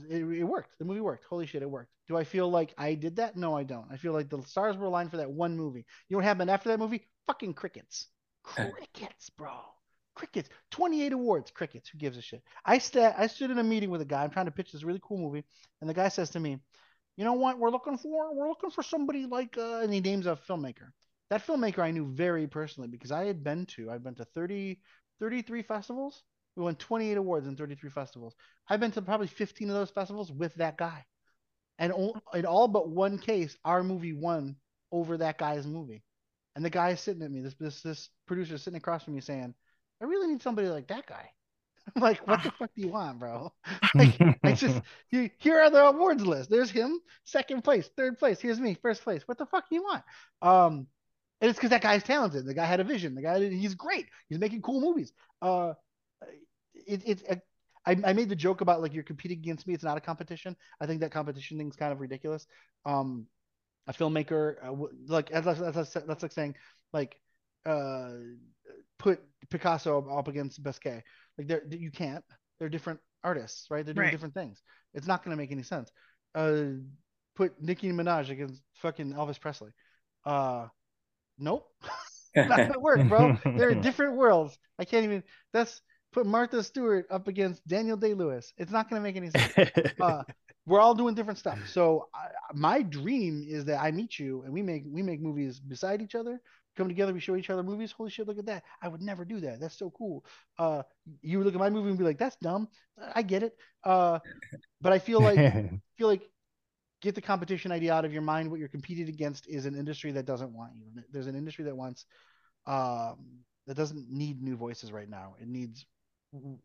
it, it worked. The movie worked. Holy shit, it worked. Do I feel like I did that? No, I don't. I feel like the stars were aligned for that one movie. You know what happened after that movie? Fucking crickets. Crickets, bro. Crickets. 28 awards. Crickets. Who gives a shit? I st- I stood in a meeting with a guy. I'm trying to pitch this really cool movie, and the guy says to me, "You know what? We're looking for we're looking for somebody like," uh, and he names a filmmaker that filmmaker I knew very personally because I had been to I've been to 30 33 festivals. We won 28 awards in 33 festivals. I've been to probably 15 of those festivals with that guy. And in all but one case, our movie won over that guy's movie. and the guy is sitting at me. This this this producer sitting across from me saying, "I really need somebody like that guy." [LAUGHS] I'm like, what the fuck do you want, bro? [LAUGHS] Like, I [LAUGHS] just here are the awards list. There's him, second place, third place. Here's me, first place. What the fuck do you want? Um, and it's because that guy's talented. The guy had a vision. The guy, he's great. He's making cool movies. Uh, it, it, it I, I made the joke about like you're competing against me. It's not a competition. I think that competition thing's kind of ridiculous. Um, a filmmaker, uh, like that's, that's, that's like saying like uh, put Picasso up against Basquiat. Like they're you can't. They're different artists, right? They're doing right. different things. It's not going to make any sense. Uh, put Nicki Minaj against fucking Elvis Presley. Uh, nope. [LAUGHS] not gonna work, bro. [LAUGHS] They're in different worlds. I can't even. That's put Martha Stewart up against Daniel Day Lewis. It's not gonna make any sense. [LAUGHS] Uh, we're all doing different stuff. So I, my dream is that I meet you and we make we make movies beside each other come together, we show each other movies. Holy shit, look at that. I would never do that. That's so cool. Uh, you would look at my movie and be like, that's dumb. I get it. Uh, but I feel like [LAUGHS] feel like get the competition idea out of your mind. What you're competing against is an industry that doesn't want you. There's an industry that wants um, that doesn't need new voices right now. It needs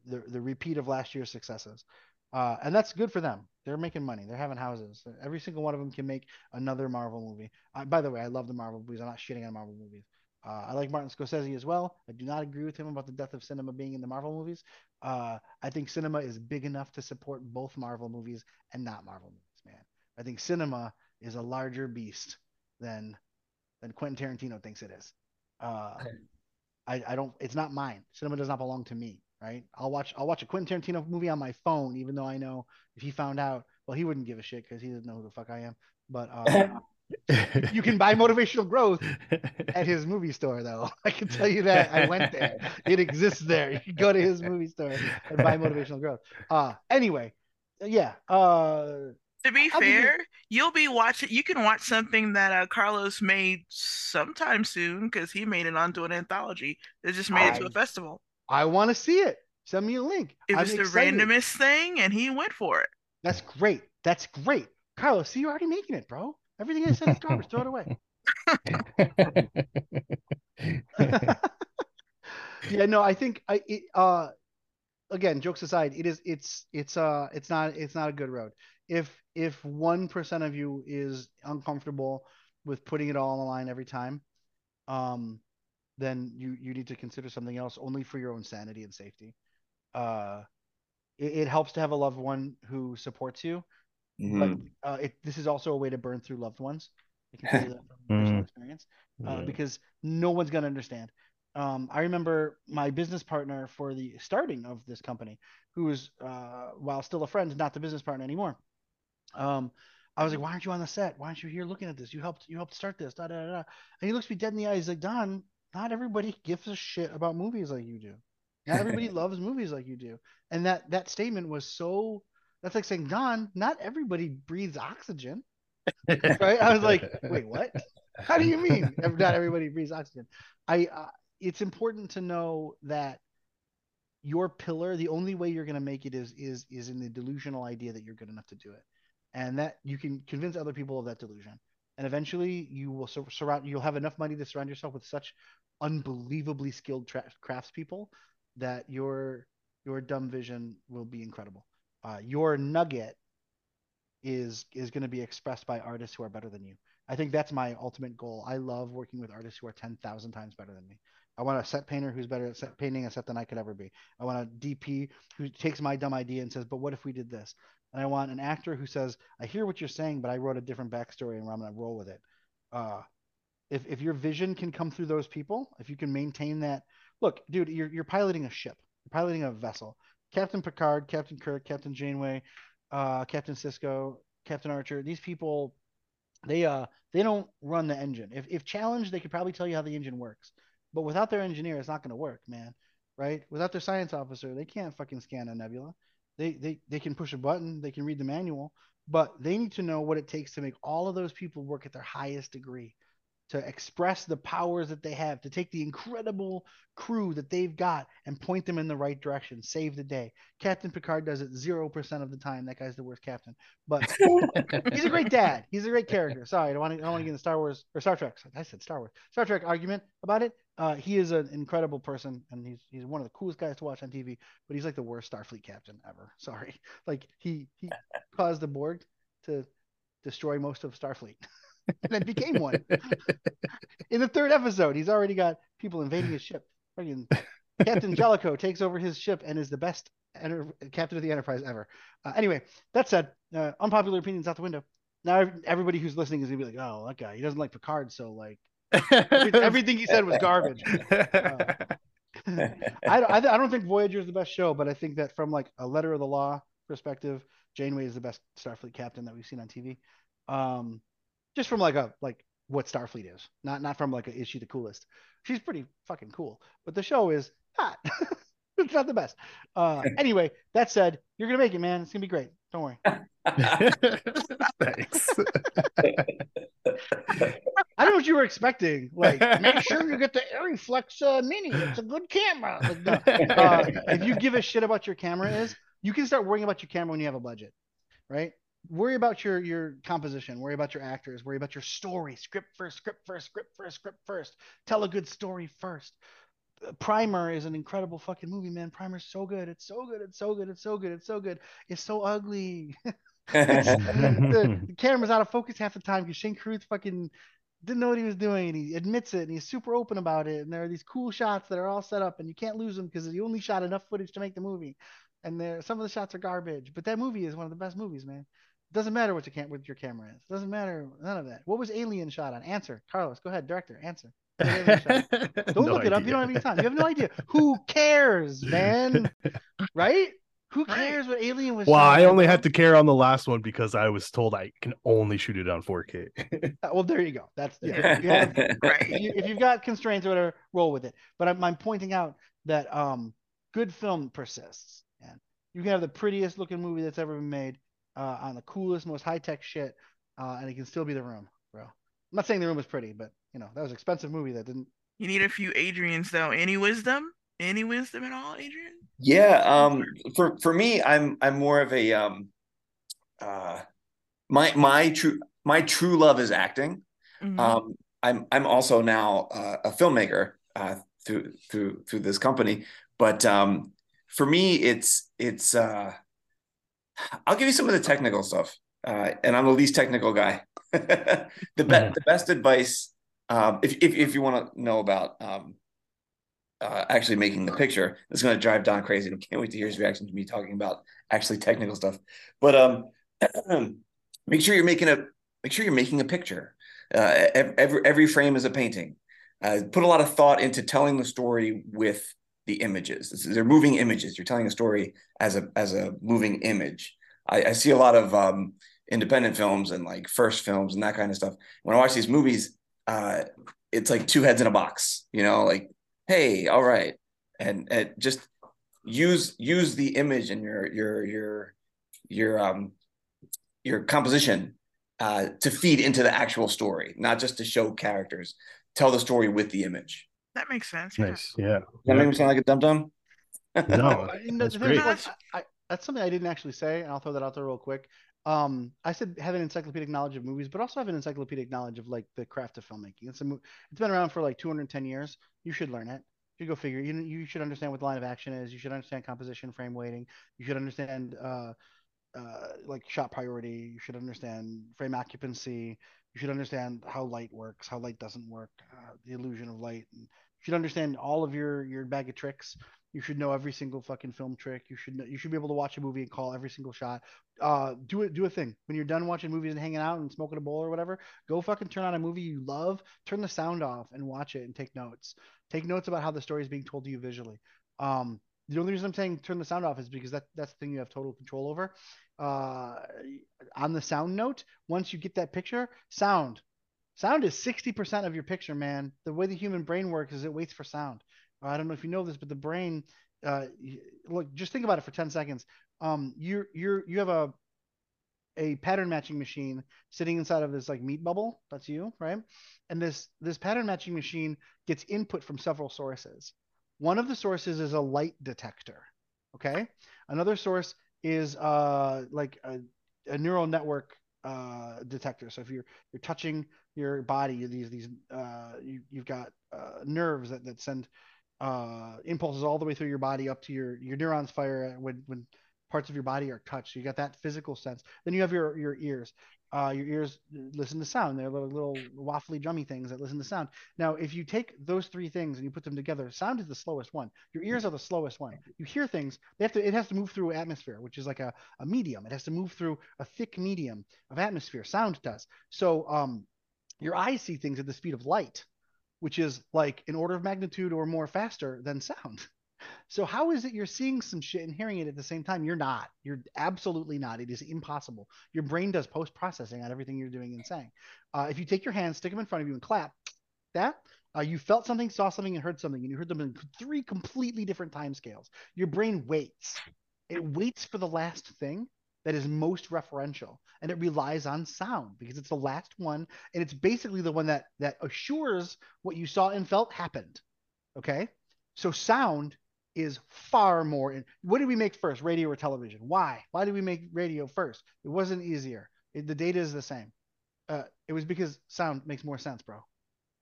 the the repeat of last year's successes. Uh, and that's good for them. They're making money. They're having houses. Every single one of them can make another Marvel movie. Uh, by the way, I love the Marvel movies. I'm not shitting on Marvel movies. Uh, I like Martin Scorsese as well. I do not agree with him about the death of cinema being in the Marvel movies. Uh, I think cinema is big enough to support both Marvel movies and not Marvel movies, man. I think cinema is a larger beast than than Quentin Tarantino thinks it is. Uh, I, I don't. It's not mine. Cinema does not belong to me right? I'll watch I'll watch a Quentin Tarantino movie on my phone, even though I know if he found out, well, he wouldn't give a shit because he doesn't know who the fuck I am. But uh, [LAUGHS] you can buy motivational growth at his movie store, though. [LAUGHS] I can tell you that I went there. It exists there. You can go to his movie store and buy motivational growth. Uh anyway, yeah. Uh to be I'll fair, be... you'll be watching. You can watch something that uh, Carlos made sometime soon because he made it onto an anthology. They just made I... it to a festival. I want to see it. Send me a link. It was I'm the excited. randomest thing, and he went for it. That's great. That's great. Carlos, see, you're already making it, bro. Everything I said is garbage. Throw it away. [LAUGHS] [LAUGHS] yeah, no, I think I it, uh again, jokes aside, it is it's it's uh it's not it's not a good road. If if one percent of you is uncomfortable with putting it all on the line every time, um, then you you need to consider something else only for your own sanity and safety. Uh, it, it helps to have a loved one who supports you, mm-hmm. but uh, it, this is also a way to burn through loved ones. I can tell you that from personal mm-hmm. experience, uh, yeah. because no one's gonna understand. Um, I remember my business partner for the starting of this company, who was, uh, while still a friend, not the business partner anymore. Um, I was like, "Why aren't you on the set? Why aren't you here looking at this? You helped, you helped start this." Da, da, da. And he looks me dead in the eyes, like, "Don, not everybody gives a shit about movies like you do. Not everybody [LAUGHS] loves movies like you do. And that that statement was so that's like saying, Don, not everybody breathes oxygen. [LAUGHS] right? I was like, wait, what? How do you mean not everybody breathes oxygen? I uh, it's important to know that your pillar, the only way you're going to make it is is is in the delusional idea that you're good enough to do it. And that you can convince other people of that delusion and eventually you will sur- surround you'll have enough money to surround yourself with such unbelievably skilled tra- craftspeople that your your dumb vision will be incredible. Uh, your nugget is is going to be expressed by artists who are better than you. I think that's my ultimate goal. I love working with artists who are 10,000 times better than me. I want a set painter who's better at set painting a set than i could ever be. I want a dp who takes my dumb idea and says but what if we did this? And I want an actor who says, "I hear what you're saying, but I wrote a different backstory, and I'm going to roll with it." Uh, if if your vision can come through those people, if you can maintain that, look, dude, you're you're piloting a ship, you're piloting a vessel. Captain Picard, Captain Kirk, Captain Janeway, uh, Captain Sisko, Captain Archer. These people, they uh they don't run the engine. If if challenged, they could probably tell you how the engine works, but without their engineer, it's not going to work, man. Right? Without their science officer, they can't fucking scan a nebula. They, they they can push a button, they can read the manual, but they need to know what it takes to make all of those people work at their highest degree to express the powers that they have, to take the incredible crew that they've got and point them in the right direction, save the day. Captain Picard does it 0% of the time. That guy's the worst captain. But [LAUGHS] he's a great dad. He's a great character. Sorry, I don't want to, I don't want to get in the Star Wars or Star Trek. I said Star Wars. Star Trek argument about it. Uh, he is an incredible person and he's he's one of the coolest guys to watch on TV, but he's like the worst Starfleet captain ever. [LAUGHS] Sorry. Like he he caused the Borg to destroy most of Starfleet. [LAUGHS] and it became one. In the third episode, he's already got people invading his ship. Captain [LAUGHS] Jellico takes over his ship and is the best enter- captain of the Enterprise ever. Uh, anyway, that said, uh, unpopular opinions out the window. Now everybody who's listening is gonna be like, "Oh, that guy, he doesn't like Picard, so like everything he said was garbage." Uh, [LAUGHS] I, I, I don't think Voyager is the best show, but I think that from like a letter of the law perspective, Janeway is the best Starfleet captain that we've seen on TV. Um, just from like a like what Starfleet is, not not from like a is she the coolest? She's pretty fucking cool, but the show is not. [LAUGHS] it's not the best. Uh, [LAUGHS] anyway, that said, you're gonna make it, man. It's gonna be great. Don't worry. [LAUGHS] Thanks. I don't know what you were expecting. Like, make sure you get the Arriflex uh, Mini. It's a good camera. Like, no. uh, if you give a shit about your camera is, you can start worrying about your camera when you have a budget, right? Worry about your your composition worry about your actors worry about your story. Script first script first script first script first. Tell a good story first. Primer is an incredible fucking movie man. Primer's so good. It's so good. It's so good. It's so good. It's so good. It's so ugly. The, [LAUGHS] the, camera's out of focus half the time because Shane Carruth fucking didn't know what he was doing. And he admits it and he's super open about it. And there are these cool shots that are all set up and you can't lose them because he only shot enough footage to make the movie. And there some of the shots are garbage but that movie is one of the best movies man doesn't matter what your cam- what your camera is. Doesn't matter none of that. What was Alien shot on? Answer, Carlos. Go ahead, director. Answer. [LAUGHS] don't no look it up. You don't have any time. You have no idea. Who cares, man? [LAUGHS] right? Who cares what Alien was? Well, I only had to care on the last one because I was told I can only shoot it on 4K. Uh, well, there you go. That's yeah. You have, [LAUGHS] right. If you've got constraints or whatever, roll with it. But I'm, I'm pointing out that um, good film persists. And you can have the prettiest looking movie that's ever been made uh, on the coolest, most high tech shit, uh, and it can still be the room, bro. I'm not saying the room was pretty, but you know that was an expensive movie that didn't. You need a few Adrians though. Any wisdom? Any wisdom at all, Adrian? Yeah. Um. For for me, I'm I'm more of a um. Uh, my my true my true love is acting. Mm-hmm. Um. I'm I'm also now uh, a filmmaker uh, through through through this company, but um, for me, it's it's uh I'll give you some of the technical stuff, uh, and I'm the least technical guy. [LAUGHS] the be- mm-hmm. the best advice, um, if, if if you want to know about um, uh, actually making the picture, it's going to drive Don crazy. I can't wait to hear his reaction to me talking about actually technical stuff. But um, [CLEARS THROAT] make sure you're making a make sure you're making a picture. Uh, every every frame is a painting. Uh, put a lot of thought into telling the story with the images. They're moving images. You're telling a story as a as a moving image. I, I see a lot of um, independent films and like first films and that kind of stuff. When I watch these movies, uh, it's like two heads in a box. You know, like hey, all right, and, and just use use the image and your your your your um your composition uh, to feed into the actual story, not just to show characters. Tell the story with the image. That makes sense. Nice. Yeah. That yeah. make me sound like a dum dum? no, [LAUGHS] that's great. That's, I, that's something I didn't actually say, and I'll throw that out there real quick. Um, I said have an encyclopedic knowledge of movies, but also have an encyclopedic knowledge of like the craft of filmmaking. It's a it's been around for like 210 years. You should learn it. You go figure. You you should understand what the line of action is. You should understand composition, frame weighting. You should understand uh, uh, like shot priority. You should understand frame occupancy. You should understand how light works, how light doesn't work, uh, the illusion of light. And you should understand all of your your bag of tricks. You should know every single fucking film trick. You should know, you should be able to watch a movie and call every single shot. Uh, do it. Do a thing when you're done watching movies and hanging out and smoking a bowl or whatever. Go fucking turn on a movie you love. Turn the sound off and watch it and take notes. Take notes about how the story is being told to you visually. Um, the only reason I'm saying turn the sound off is because that that's the thing you have total control over. Uh, on the sound note, once you get that picture, sound Sound is 60% of your picture, man. The way the human brain works is it waits for sound. I don't know if you know this, but the brain, uh, look, just think about it for 10 seconds. Um, you're, you're, you have a, a pattern matching machine sitting inside of this like meat bubble. That's you, right? And this this pattern matching machine gets input from several sources. One of the sources is a light detector. Okay. Another source is uh like a, a neural network uh detector. So if you're you're touching your body, these these uh you you've got uh, nerves that that send uh impulses all the way through your body up to your your neurons fire when when parts of your body are touched. So you got that physical sense. Then you have your your ears. Uh, your ears listen to sound. They're little, little waffly, drummy things that listen to sound. Now, if you take those three things and you put them together, sound is the slowest one. Your ears are the slowest one. You hear things. They have to. It has to move through atmosphere, which is like a, a medium. It has to move through a thick medium of atmosphere. Sound does. So, um, your eyes see things at the speed of light, which is like an order of magnitude or more faster than sound. [LAUGHS] So how is it you're seeing some shit and hearing it at the same time? You're not. You're absolutely not. It is impossible. Your brain does post processing on everything you're doing and saying. Uh, if you take your hands, stick them in front of you, and clap, that uh, you felt something, saw something, and heard something, and you heard them in three completely different time scales. Your brain waits. It waits for the last thing that is most referential, and it relies on sound because it's the last one, and it's basically the one that that assures what you saw and felt happened. Okay, so sound is far more. What did we make first, radio or television? Why? Why did we make radio first? It wasn't easier. It, the data is the same. Uh, it was because sound makes more sense, bro.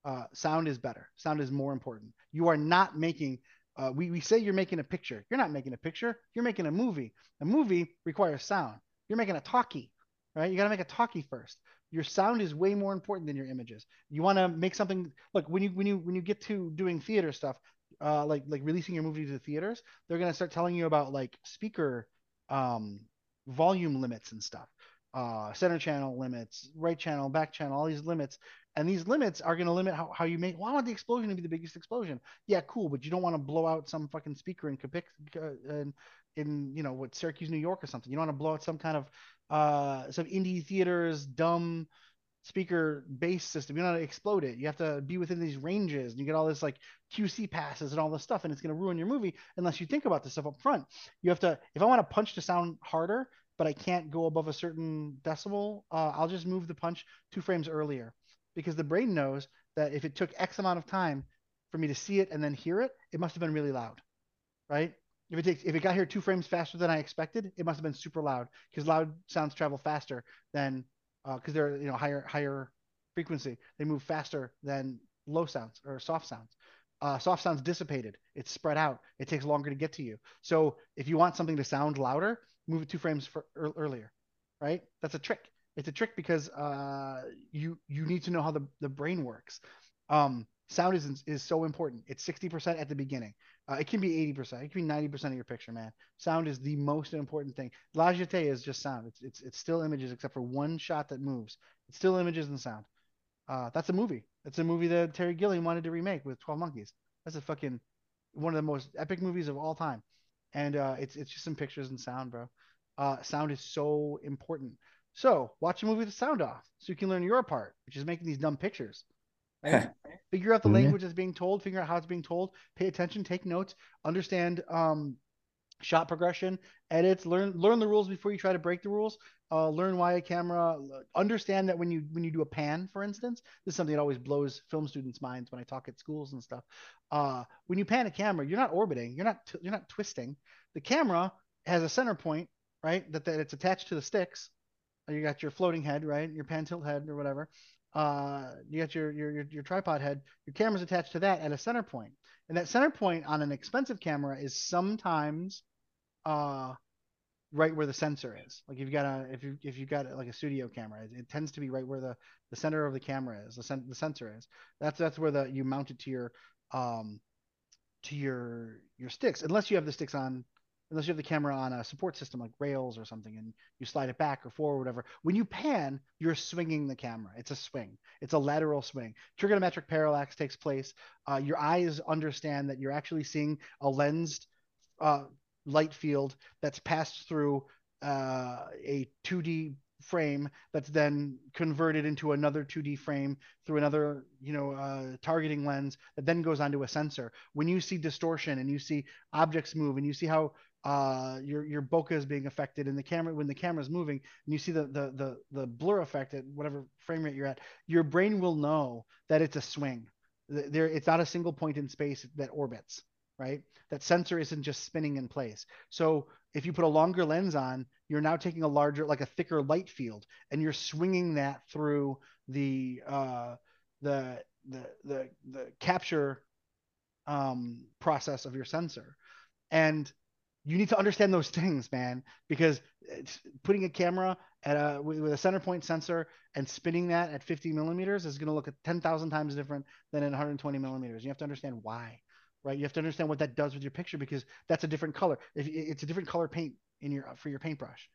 Uh, sound is better. Sound is more important. You are not making. Uh, we we say you're making a picture. You're not making a picture. You're making a movie. A movie requires sound. You're making a talkie, right? You got to make a talkie first. Your sound is way more important than your images. You want to make something. Look, when you when you when you get to doing theater stuff, uh, like like releasing your movie to the theaters, they're gonna start telling you about like speaker um, volume limits and stuff, uh, center channel limits, right channel, back channel, all these limits, and these limits are gonna limit how, how you make. Well, I want the explosion to be the biggest explosion. Yeah, cool, but you don't want to blow out some fucking speaker in Capic, uh, in, in you know what Syracuse, New York, or something. You don't want to blow out some kind of uh, some indie theaters dumb speaker base system. You know how to explode it. You have to be within these ranges, and you get all this like QC passes and all this stuff, and it's going to ruin your movie unless you think about this stuff up front. You have to. If I want to punch to sound harder, but I can't go above a certain decibel, uh, I'll just move the punch two frames earlier because the brain knows that if it took X amount of time for me to see it and then hear it, it must have been really loud, right? If it takes if it got here two frames faster than I expected, it must have been super loud because loud sounds travel faster than because uh, they're you know higher higher frequency. They move faster than low sounds or soft sounds. Uh, soft sounds dissipated. It's spread out. It takes longer to get to you. So if you want something to sound louder, move it two frames for, er, earlier, right? That's a trick. It's a trick because uh, you you need to know how the, the brain works. Um, sound is is so important. It's sixty percent at the beginning. Uh, it can be 80%. It can be 90% of your picture, man. Sound is the most important thing. La Jetée is just sound. It's, it's, it's still images except for one shot that moves. It's still images and sound. Uh, that's a movie. That's a movie that Terry Gilliam wanted to remake with 12 Monkeys. That's a fucking one of the most epic movies of all time. And uh, it's, it's just some pictures and sound, bro. Uh, sound is so important. So watch a movie with sound off so you can learn your part, which is making these dumb pictures. Right? figure out the mm-hmm. language that's being told, figure out how it's being told, pay attention, take notes, understand um, shot progression, edits, learn learn the rules before you try to break the rules. Uh, learn why a camera. Understand that when you when you do a pan, for instance, this is something that always blows film students' minds when I talk at schools and stuff. Uh, when you pan a camera, you're not orbiting, you're not t- you're not twisting. The camera has a center point, right? That that it's attached to the sticks. You got your floating head, right? Your pan tilt head or whatever uh, you got your, your, your your tripod head. Your camera's attached to that at a center point, and that center point on an expensive camera is sometimes uh, right where the sensor is. Like if you've got a if you if you've got like a studio camera, it, it, tends to be right where the the center of the camera is, the, sen- the sensor is. That's that's where the you mount it to your um to your your sticks, unless you have the sticks on unless you have the camera on a support system like rails or something and you slide it back or forward or whatever when you pan you're swinging the camera. It's a swing. It's a lateral swing. Trigonometric parallax takes place. Uh, your eyes understand that you're actually seeing a lensed uh, light field that's passed through uh, a 2d frame that's then converted into another 2D frame through another, you know, uh, targeting lens that then goes onto a sensor. When you see distortion and you see objects move and you see how uh, your your bokeh is being affected, and the camera when the camera is moving, and you see the the the the blur effect at whatever frame rate you're at, your brain will know that it's a swing. There, it's not a single point in space that orbits, right? That sensor isn't just spinning in place. So if you put a longer lens on, you're now taking a larger, like a thicker light field, and you're swinging that through the uh, the the the the capture um, process of your sensor, and you need to understand those things, man, because putting a camera at a with a center point sensor and spinning that at 50 millimeters is going to look at 10,000 times different than at 120 millimeters. You have to understand why, right? You have to understand what that does with your picture because that's a different color. It's a different color paint in your for your paintbrush,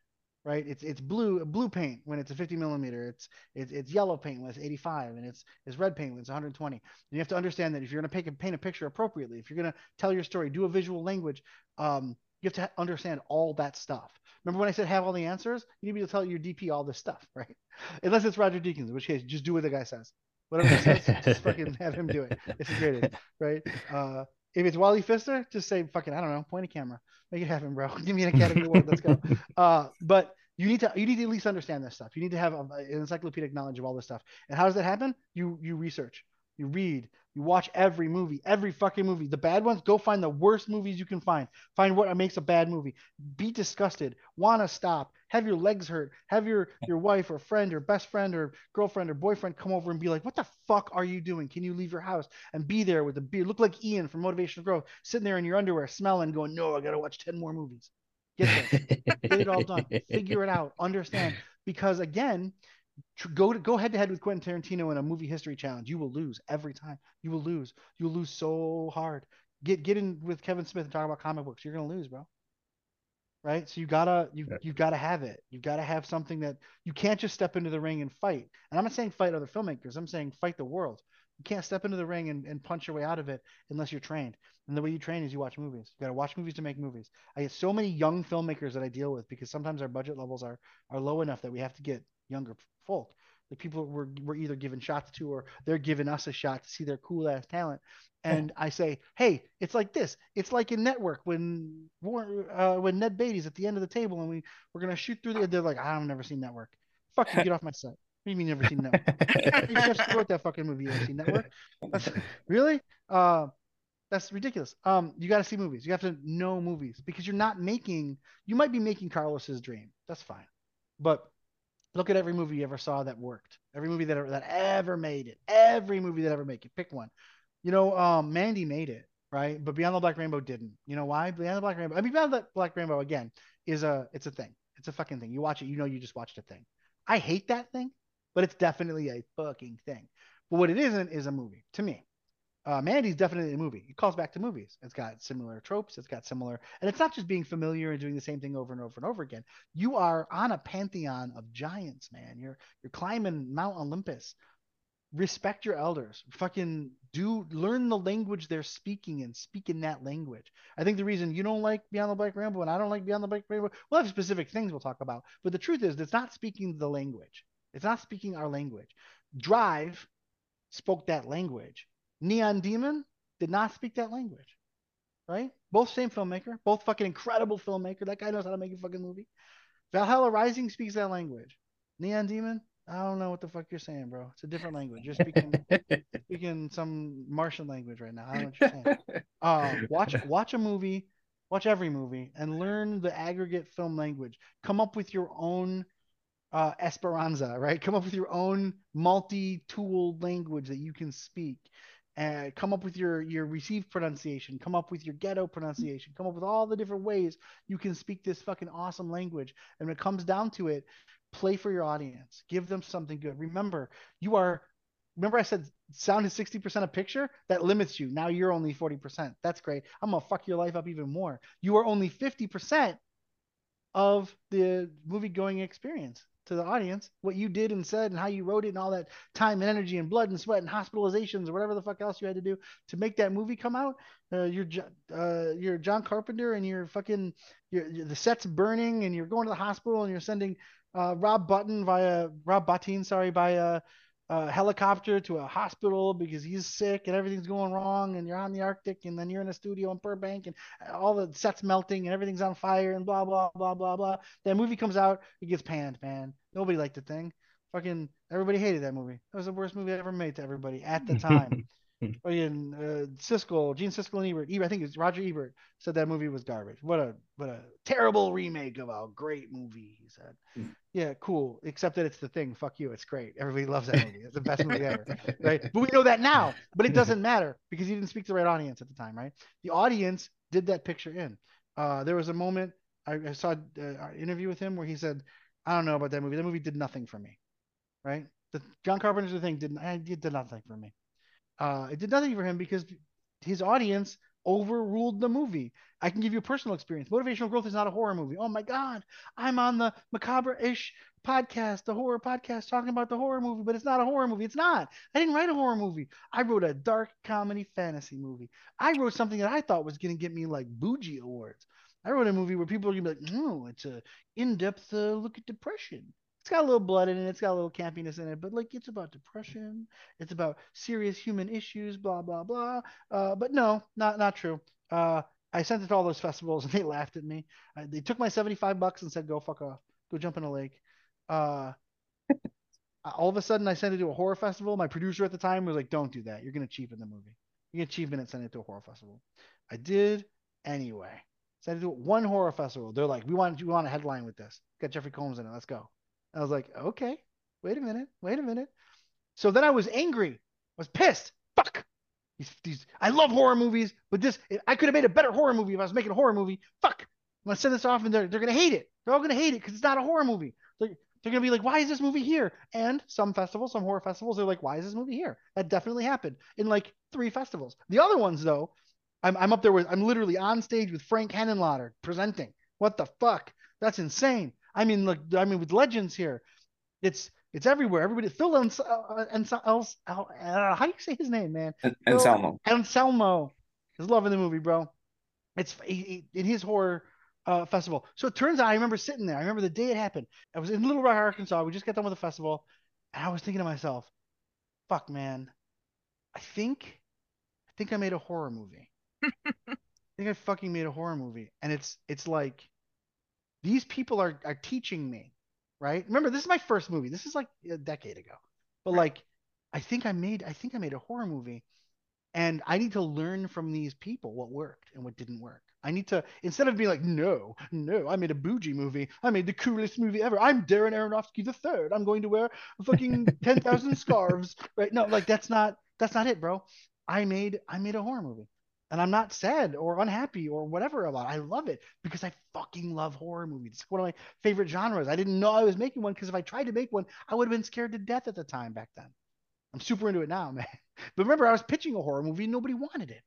right? It's it's blue blue paint when it's a 50 millimeter. It's it's, it's yellow paint when it's 85, and it's it's red paint when it's 120. And you have to understand that if you're going to paint a picture appropriately, if you're going to tell your story, do a visual language, um, you have to understand all that stuff. Remember when I said have all the answers? You need me to tell your DP all this stuff, [LAUGHS] right? Unless it's Roger Deakins, in which case just do what the guy says. Whatever he says, just fucking have him do it. It's great, right? Uh, if it's Wally Pfister, just say fucking I don't know, point a camera, make it happen, bro. [LAUGHS] Give me an Academy Award, let's go. [LAUGHS] Uh, but you need to you need to at least understand this stuff. You need to have a, an encyclopedic knowledge of all this stuff. And how does that happen? You you research, you read, you watch every movie, every fucking movie. The bad ones, go find the worst movies you can find. Find what makes a bad movie. Be disgusted. Want to stop. Have your legs hurt. Have your your wife or friend or best friend or girlfriend or boyfriend come over and be like, "What the fuck are you doing? Can you leave your house?" And be there with the beer. Look like Ian from Motivational Growth, sitting there in your underwear, smelling, going, "No, I gotta watch ten more movies." Get there. Get it all done. [LAUGHS] Figure it out. Understand. Because again, go to go head to head with Quentin Tarantino in a movie history challenge. You will lose every time. You will lose. You will lose so hard. Get get in with Kevin Smith and talk about comic books. You're gonna lose, bro. Right? So you gotta you yeah. you gotta have it. You gotta have something that you can't just step into the ring and fight. And I'm not saying fight other filmmakers. I'm saying fight the world. You can't step into the ring and, and punch your way out of it unless you're trained. And the way you train is you watch movies. You got to watch movies to make movies. I get so many young filmmakers that I deal with because sometimes our budget levels are are low enough that we have to get younger folk. Like people were were either given shots to or they're giving us a shot to see their cool ass talent. And I say, hey, it's like this. It's like in Network when uh, when Ned Beatty's at the end of the table and we we're gonna shoot through the. They're like, I've never seen Network. Fuck you, get off my set. What do you mean never seen Network? [LAUGHS] you just wrote that fucking movie. You never seen Network? That's, really? Uh, that's ridiculous. Um, you got to see movies. You have to know movies because you're not making. You might be making Carlos's dream. That's fine, but Look at every movie you ever saw that worked. Every movie that ever, that ever made it. Every movie that ever made it. Pick one. You know, um, Mandy made it, right? But Beyond the Black Rainbow didn't. You know why? Beyond the Black Rainbow. I mean, Beyond the Black Rainbow again is a it's a thing. It's a fucking thing. You watch it, you know, you just watched a thing. I hate that thing, but it's definitely a fucking thing. But what it isn't is a movie to me uh, Mandy's definitely a movie. It calls back to movies. It's got similar tropes. It's got similar, and it's not just being familiar and doing the same thing over and over and over again. You are on a pantheon of giants, man. You're you're climbing Mount Olympus. Respect your elders. Fucking do learn the language they're speaking and speak in that language. I think the reason you don't like Beyond the Black Rainbow and I don't like Beyond the Black Rainbow, we'll have specific things we'll talk about. But the truth is, it's not speaking the language. It's not speaking our language. Drive spoke that language Neon Demon did not speak that language, right? Both same filmmaker, both fucking incredible filmmaker. That guy knows how to make a fucking movie. Valhalla Rising speaks that language. Neon Demon, I don't know what the fuck you're saying, bro. It's a different language. You're speaking [LAUGHS] speaking some Martian language right now. I don't know what you're saying. [LAUGHS] Uh, watch watch a movie, watch every movie, and learn the aggregate film language. Come up with your own uh, Esperanto, right? Come up with your own multi-tool language that you can speak and come up with your your received pronunciation come up with your ghetto pronunciation come up with all the different ways you can speak this fucking awesome language. And when it comes down to it play for your audience. Give them something good. Remember you are remember i said sound is 60% of picture? That limits you. Now you're only 40% that's great. I'm gonna fuck your life up even more. You are only 50% of the movie going experience to the audience what you did and said and how you wrote it and all that time and energy and blood and sweat and hospitalizations or whatever the fuck else you had to do to make that movie come out. Uh, you're uh, you're John Carpenter and you're fucking you're, you're, the set's burning and you're going to the hospital and you're sending uh, Rob Button via Rob Bottin, sorry, by a helicopter to a hospital because he's sick and everything's going wrong and you're on the Arctic and then you're in a studio in Burbank and all the sets melting and everything's on fire and blah blah blah blah blah. That movie comes out, it gets panned, man. Nobody liked the thing. Fucking everybody hated that movie. That was the worst movie I ever made to everybody at the time. [LAUGHS] Fucking uh, Siskel, Gene Siskel and Ebert, Ebert, I think it's Roger Ebert said that movie was garbage. What a what a terrible remake of a great movie. He said, mm. "Yeah, cool, except that it's the thing. Fuck you, it's great. Everybody loves that movie. It's the best movie ever, [LAUGHS] right? But we know that now. But it doesn't matter because he didn't speak to the right audience at the time, right? The audience did that picture in. Uh, there was a moment I, I saw uh, an interview with him where he said, "I don't know about that movie. That movie did nothing for me, right? The John Carpenter's thing didn't. It did nothing for me." Uh, it did nothing for him because his audience overruled the movie. I can give you a personal experience. Motivational growth is not a horror movie. Oh my God, I'm on the macabre ish podcast, the horror podcast, talking about the horror movie, but it's not a horror movie. It's not. I didn't write a horror movie. I wrote a dark comedy fantasy movie. I wrote something that I thought was going to get me like bougie awards. I wrote a movie where people are going to be like, no, it's a in depth uh, look at depression it's got a little blood in it, it's got a little campiness in it, but like it's about depression, it's about serious human issues, blah blah blah. Uh, but no, not not true. Uh, I sent it to all those festivals [LAUGHS] and they laughed at me. They took my seventy five bucks and said, "Go fuck off, go jump in a lake." Uh, all of a sudden, I sent it to a horror festival. My producer at the time was like, "Don't do that. You're gonna cheapen the movie. You're gonna cheapen it. Send it to a horror festival." I did anyway. Sent it to one horror festival. They're like, "We want you want a headline with this. Got Jeffrey Combs in it. Let's go." I was like, okay, wait a minute, wait a minute. So then I was angry, I was pissed. Fuck. These, these, I love horror movies, but this, I could have made a better horror movie if I was making a horror movie. Fuck. I'm gonna send this off, and they're they're gonna hate it. They're all gonna hate it because it's not a horror movie. They're, they're gonna be like, why is this movie here? And some festivals, some horror festivals, they're like, why is this movie here? That definitely happened in like three festivals. The other ones, though, I'm I'm up there with, I'm literally on stage with Frank Henenlotter presenting. What the fuck? That's insane. I mean, look, I mean, with legends here, it's it's everywhere. Everybody, Phil and uh, and else, uh, how do you say his name, man? Anselmo. Anselmo is loving the movie, bro. It's he, he, in his horror uh, festival. So it turns out I remember sitting there. I remember the day it happened. I was in Little Rock, Arkansas. We just got done with the festival, and I was thinking to myself, "Fuck, man, I think, I think I made a horror movie. [LAUGHS] I think I fucking made a horror movie, and it's it's like." These people are are teaching me, right? Remember, this is my first movie. This is like a decade ago. But like I think I made I think I made a horror movie and I need to learn from these people what worked and what didn't work. I need to instead of being like, no, no, I made a bougie movie. I made the coolest movie ever. I'm Darren Aronofsky the third. I'm going to wear fucking [LAUGHS] ten thousand scarves. Right? No, like that's not that's not it, bro. I made I made a horror movie and I'm not sad or unhappy or whatever about it. I love it because I fucking love horror movies. It's one of my favorite genres. I didn't know I was making one because if I tried to make one, I would have been scared to death at the time back then. I'm super into it now, [LAUGHS] man. But remember, I was pitching a horror movie and nobody wanted it.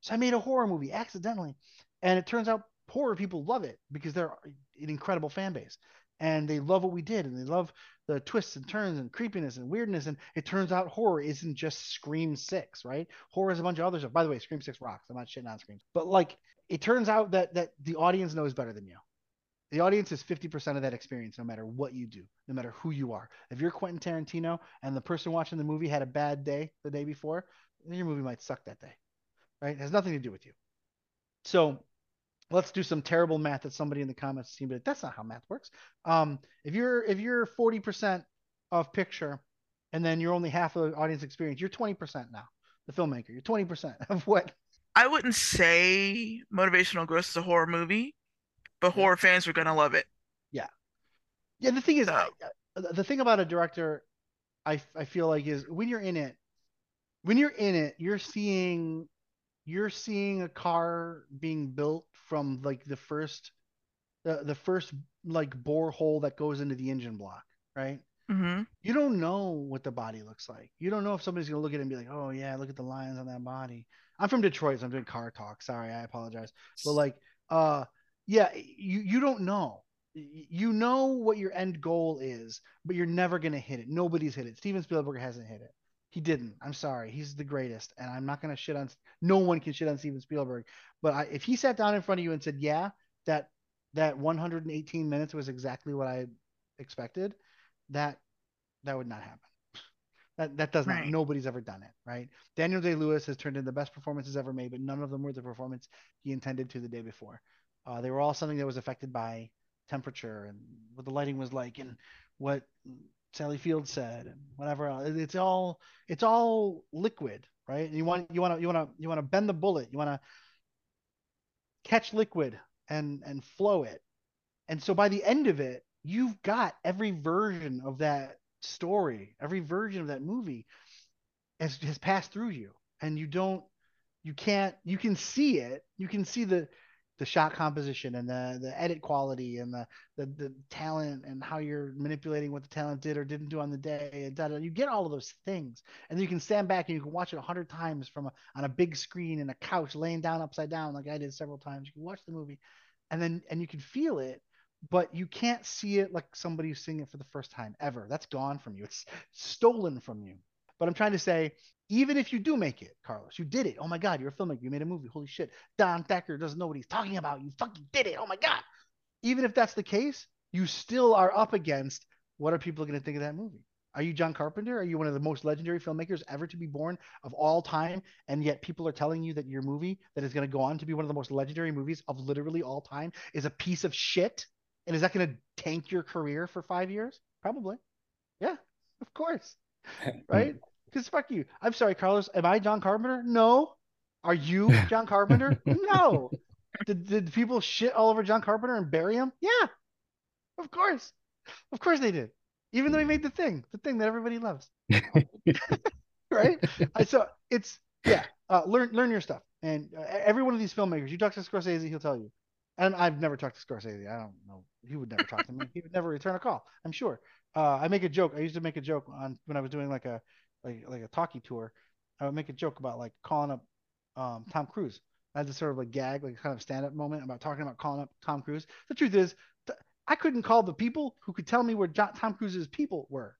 So I made a horror movie accidentally. And it turns out horror people love it because they're an incredible fan base and they love what we did and they love the twists and turns and creepiness and weirdness and it turns out horror isn't just scream 6 right? Horror is a bunch of other stuff. By the way scream 6 rocks. I'm not shitting on scream. But like it turns out that that the audience knows better than you. The audience is 50% of that experience no matter what you do no matter who you are. If you're quentin tarantino and the person watching the movie had a bad day the day before then your movie might suck that day right? It has nothing to do with you. So let's do some terrible math that somebody in the comments seems like that's not how math works. Um, if you're if you're 40% of picture and then you're only half of the audience experience, you're 20% now. The filmmaker, you're 20% [LAUGHS] of what I wouldn't say motivational growth is a horror movie, but horror fans are gonna love it. Yeah, yeah. The thing is, so. I, the thing about a director, I I feel like is when you're in it, when you're in it, you're seeing you're seeing a car being built from like the first the, the first like borehole that goes into the engine block right? Mm-hmm. you don't know what the body looks like. You don't know if somebody's gonna look at it and be like oh yeah look at the lines on that body. I'm from detroit so i'm doing car talk. Sorry i apologize. But like uh yeah you you don't know. You know what your end goal is but you're never gonna hit it. Nobody's hit it. Steven spielberg hasn't hit it he didn't. I'm sorry. He's the greatest, and I'm not gonna shit on. No one can shit on Steven Spielberg. But I, if he sat down in front of you and said, "Yeah, that that 118 minutes was exactly what I expected," that that would not happen. That that does not. Right. Nobody's ever done it, right? Daniel Day Lewis has turned in the best performances ever made, but none of them were the performance he intended to the day before. Uh, they were all something that was affected by temperature and what the lighting was like and what Sally Field said and whatever. Else. It's all it's all liquid, right? You want you want to you want to you want to bend the bullet. You want to catch liquid and and flow it. And so by the end of it, you've got every version of that story, every version of that movie has has passed through you, and you don't, you can't, you can see it, you can see the the shot composition and the the edit quality and the the, the talent and how you're manipulating what the talent did or didn't do on the day and da, da, you get all of those things and you can stand back and you can watch it a hundred times from a, on a big screen in a couch laying down upside down like I did several times you can watch the movie and then and you can feel it but you can't see it like somebody who's seeing it for the first time ever. That's gone from you. It's stolen from you. But I'm trying to say, even if you do make it, Carlos, you did it. Oh my God, you're a filmmaker. You made a movie. Holy shit. Don Thacker doesn't know what he's talking about. You fucking did it. Oh my God. Even if that's the case, you still are up against what are people going to think of that movie? Are you John Carpenter? Are you one of the most legendary filmmakers ever to be born of all time? And yet people are telling you that your movie that is going to go on to be one of the most legendary movies of literally all time is a piece of shit? And is that going to tank your career for five years? Probably. Yeah, of course. [LAUGHS] right? Because fuck you. I'm sorry, Carlos. Am I John Carpenter? No. Are you [LAUGHS] John Carpenter? no. Did, did people shit all over John Carpenter and bury him? Yeah. Of course. Of course they did. Even though he made the thing, the thing that everybody loves. [LAUGHS] right? I so it's yeah. Uh, learn learn your stuff. And uh, every one of these filmmakers, you talk to Scorsese, he'll tell you. And I've never talked to Scorsese. I don't know. He would never talk to me. He would never return a call. I'm sure. Uh, I make a joke. I used to make a joke on when I was doing like a like like a talkie tour. I would make a joke about like calling up um, Tom Cruise. I had this sort of like gag, like kind of stand up moment about talking about calling up Tom Cruise. The truth is, I couldn't call the people who could tell me where John, Tom Cruise's people were.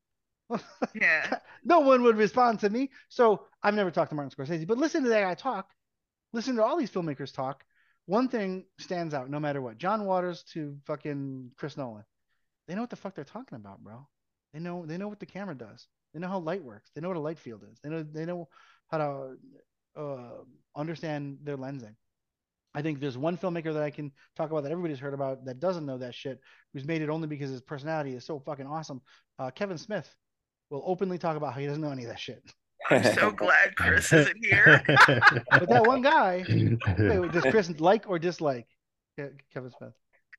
[LAUGHS] yeah. no one would respond to me. So I've never talked to Martin Scorsese, but listen to that guy talk. Listen to all these filmmakers talk one thing stands out no matter what. John Waters to fucking Chris Nolan. They know what the fuck they're talking about, bro. They know they know what the camera does. They know how light works. They know what a light field is. They know they know how to uh, understand their lensing. I think there's one filmmaker that I can talk about that everybody's heard about that doesn't know that shit, who's made it only because his personality is so fucking awesome. Uh, Kevin Smith will openly talk about how he doesn't know any of that shit. I'm so [LAUGHS] glad Chris isn't here. but that one guy, [LAUGHS] wait, does Chris like or dislike Kevin Smith?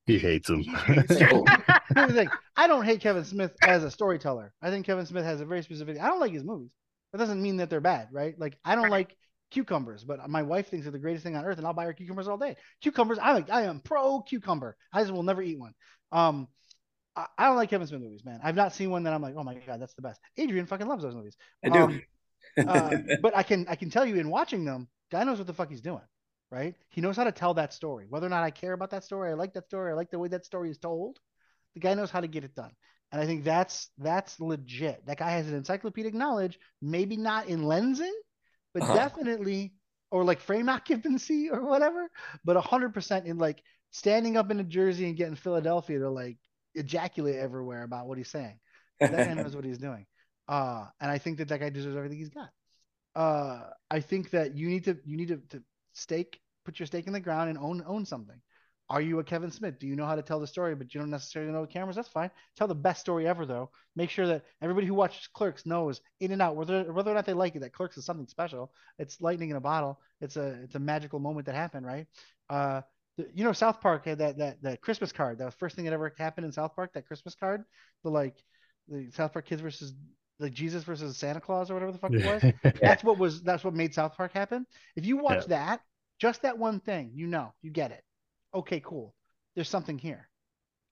He hates him. Here's the thing. I don't hate Kevin Smith as a storyteller. I think Kevin Smith has a very specific. I don't like his movies. That doesn't mean that they're bad, right? Like I don't like cucumbers, but my wife thinks they're the greatest thing on earth, and I'll buy her cucumbers all day. Cucumbers, I like. I am pro cucumber. I just will never eat one. Um, I, I don't like Kevin Smith movies, man. I've not seen one that I'm like, oh my god, that's the best. Adrian fucking loves those movies. I do. Um, uh, [LAUGHS] but I can I can tell you in watching them, guy knows what the fuck he's doing, right? He knows how to tell that story. Whether or not I care about that story, I like that story, I like the way that story is told. The guy knows how to get it done, and I think that's that's legit. That guy has an encyclopedic knowledge, maybe not in lensing, but uh-huh. definitely or like frame [LAUGHS] occupancy or whatever, but hundred percent in like standing up in a jersey and getting Philadelphia to like ejaculate everywhere about what he's saying. That guy knows what he's doing. [LAUGHS] Uh, and I think that that guy deserves everything he's got. Uh, I think that you need to you need to, to stake, put your stake in the ground and own own something. Are you a Kevin Smith? Do you know how to tell the story, but you don't necessarily know the cameras? That's fine. Tell the best story ever, though. Make sure that everybody who watches Clerks knows in and out whether whether or not they like it that Clerks is something special. It's lightning in a bottle. It's a it's a magical moment that happened, right? Uh, the, you know, South Park had that that that Christmas card. That was the first thing that ever happened in South Park. That Christmas card, the like the South Park Kids versus like Jesus versus Santa Claus or whatever the fuck it was. [LAUGHS] That's what was that's what made South Park happen. If you watch yeah. that, just that one thing, you know, you get it. Okay, cool. There's something here.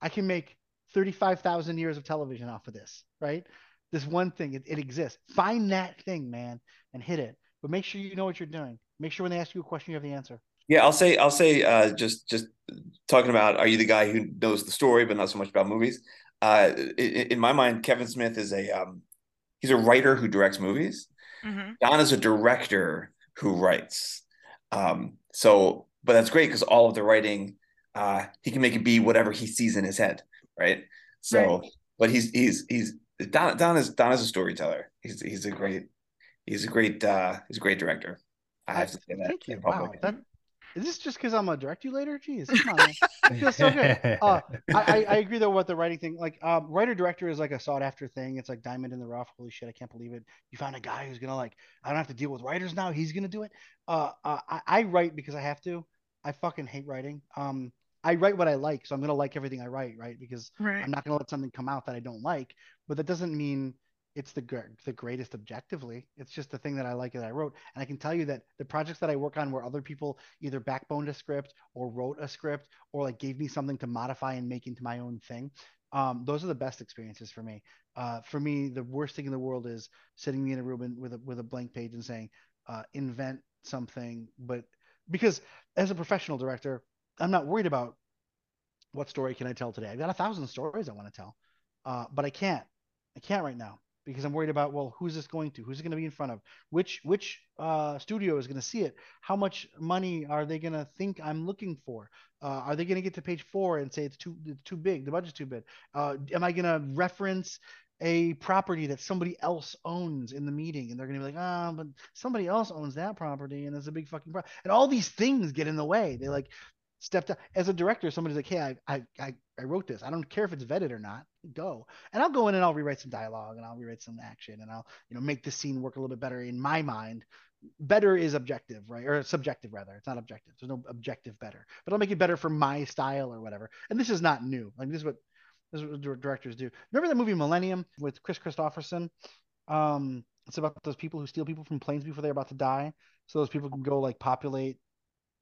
I can make 35,000 years of television off of this, right? This one thing, it, it exists. Find that thing, man, and hit it. But make sure you know what you're doing. Make sure when they ask you a question, you have the answer. Yeah, I'll say, I'll say, uh, just, just talking about, are you the guy who knows the story, but not so much about movies? Uh, in, in my mind, Kevin Smith is a, um, he's a writer who directs movies. Mm-hmm. Don is a director who writes. Um, so, but that's great because all of the writing, uh, he can make it be whatever he sees in his head, right? So, right. but he's he's he's Don Don is Don is a storyteller. He's he's a great he's a great uh he's a great director. I have to say that. Thank you. Wow, that, is this just because I'm gonna direct you later? Jeez, come on. feels so good. Uh, I, I agree though with the writing thing. Like, um, writer director is like a sought after thing. It's like diamond in the rough. Holy shit, I can't believe it. You found a guy who's gonna like. I don't have to deal with writers now. He's gonna do it. Uh, uh I, I write because I have to. I fucking hate writing. Um, I write what I like, so I'm gonna like everything I write, right? Because right. I'm not gonna let something come out that I don't like. But that doesn't mean it's the the greatest objectively. It's just the thing that I like that I wrote, and I can tell you that the projects that I work on, where other people either backboned a script or wrote a script or like gave me something to modify and make into my own thing, um, those are the best experiences for me. Uh, for me, the worst thing in the world is sitting me in a room with a with a blank page and saying, uh, invent something. But because as a professional director, I'm not worried about what story can I tell today. I've got a thousand stories I want to tell, uh, but I can't. I can't right now because I'm worried about well, who's this going to? Who's it going to be in front of? Which which uh, studio is going to see it? How much money are they going to think I'm looking for? Uh, are they going to get to page four and say it's too it's too big? The budget's too big. Uh, am I going to reference a property that somebody else owns in the meeting and they're going to be like ah but somebody else owns that property and it's a big fucking problem and all these things get in the way they like stepped up as a director somebody's like hey I, I i i wrote this. I don't care if it's vetted or not. Go. And i'll go in and i'll rewrite some dialogue and i'll rewrite some action and i'll you know make the scene work a little bit better in my mind. Better is objective right? Or subjective rather. It's not objective. There's no objective better. But i'll make it better for my style or whatever. And this is not new. Like this is what this is what directors do. Remember the movie millennium with Kris Kristofferson? um it's about those people who steal people from planes before they're about to die. So those people can go like populate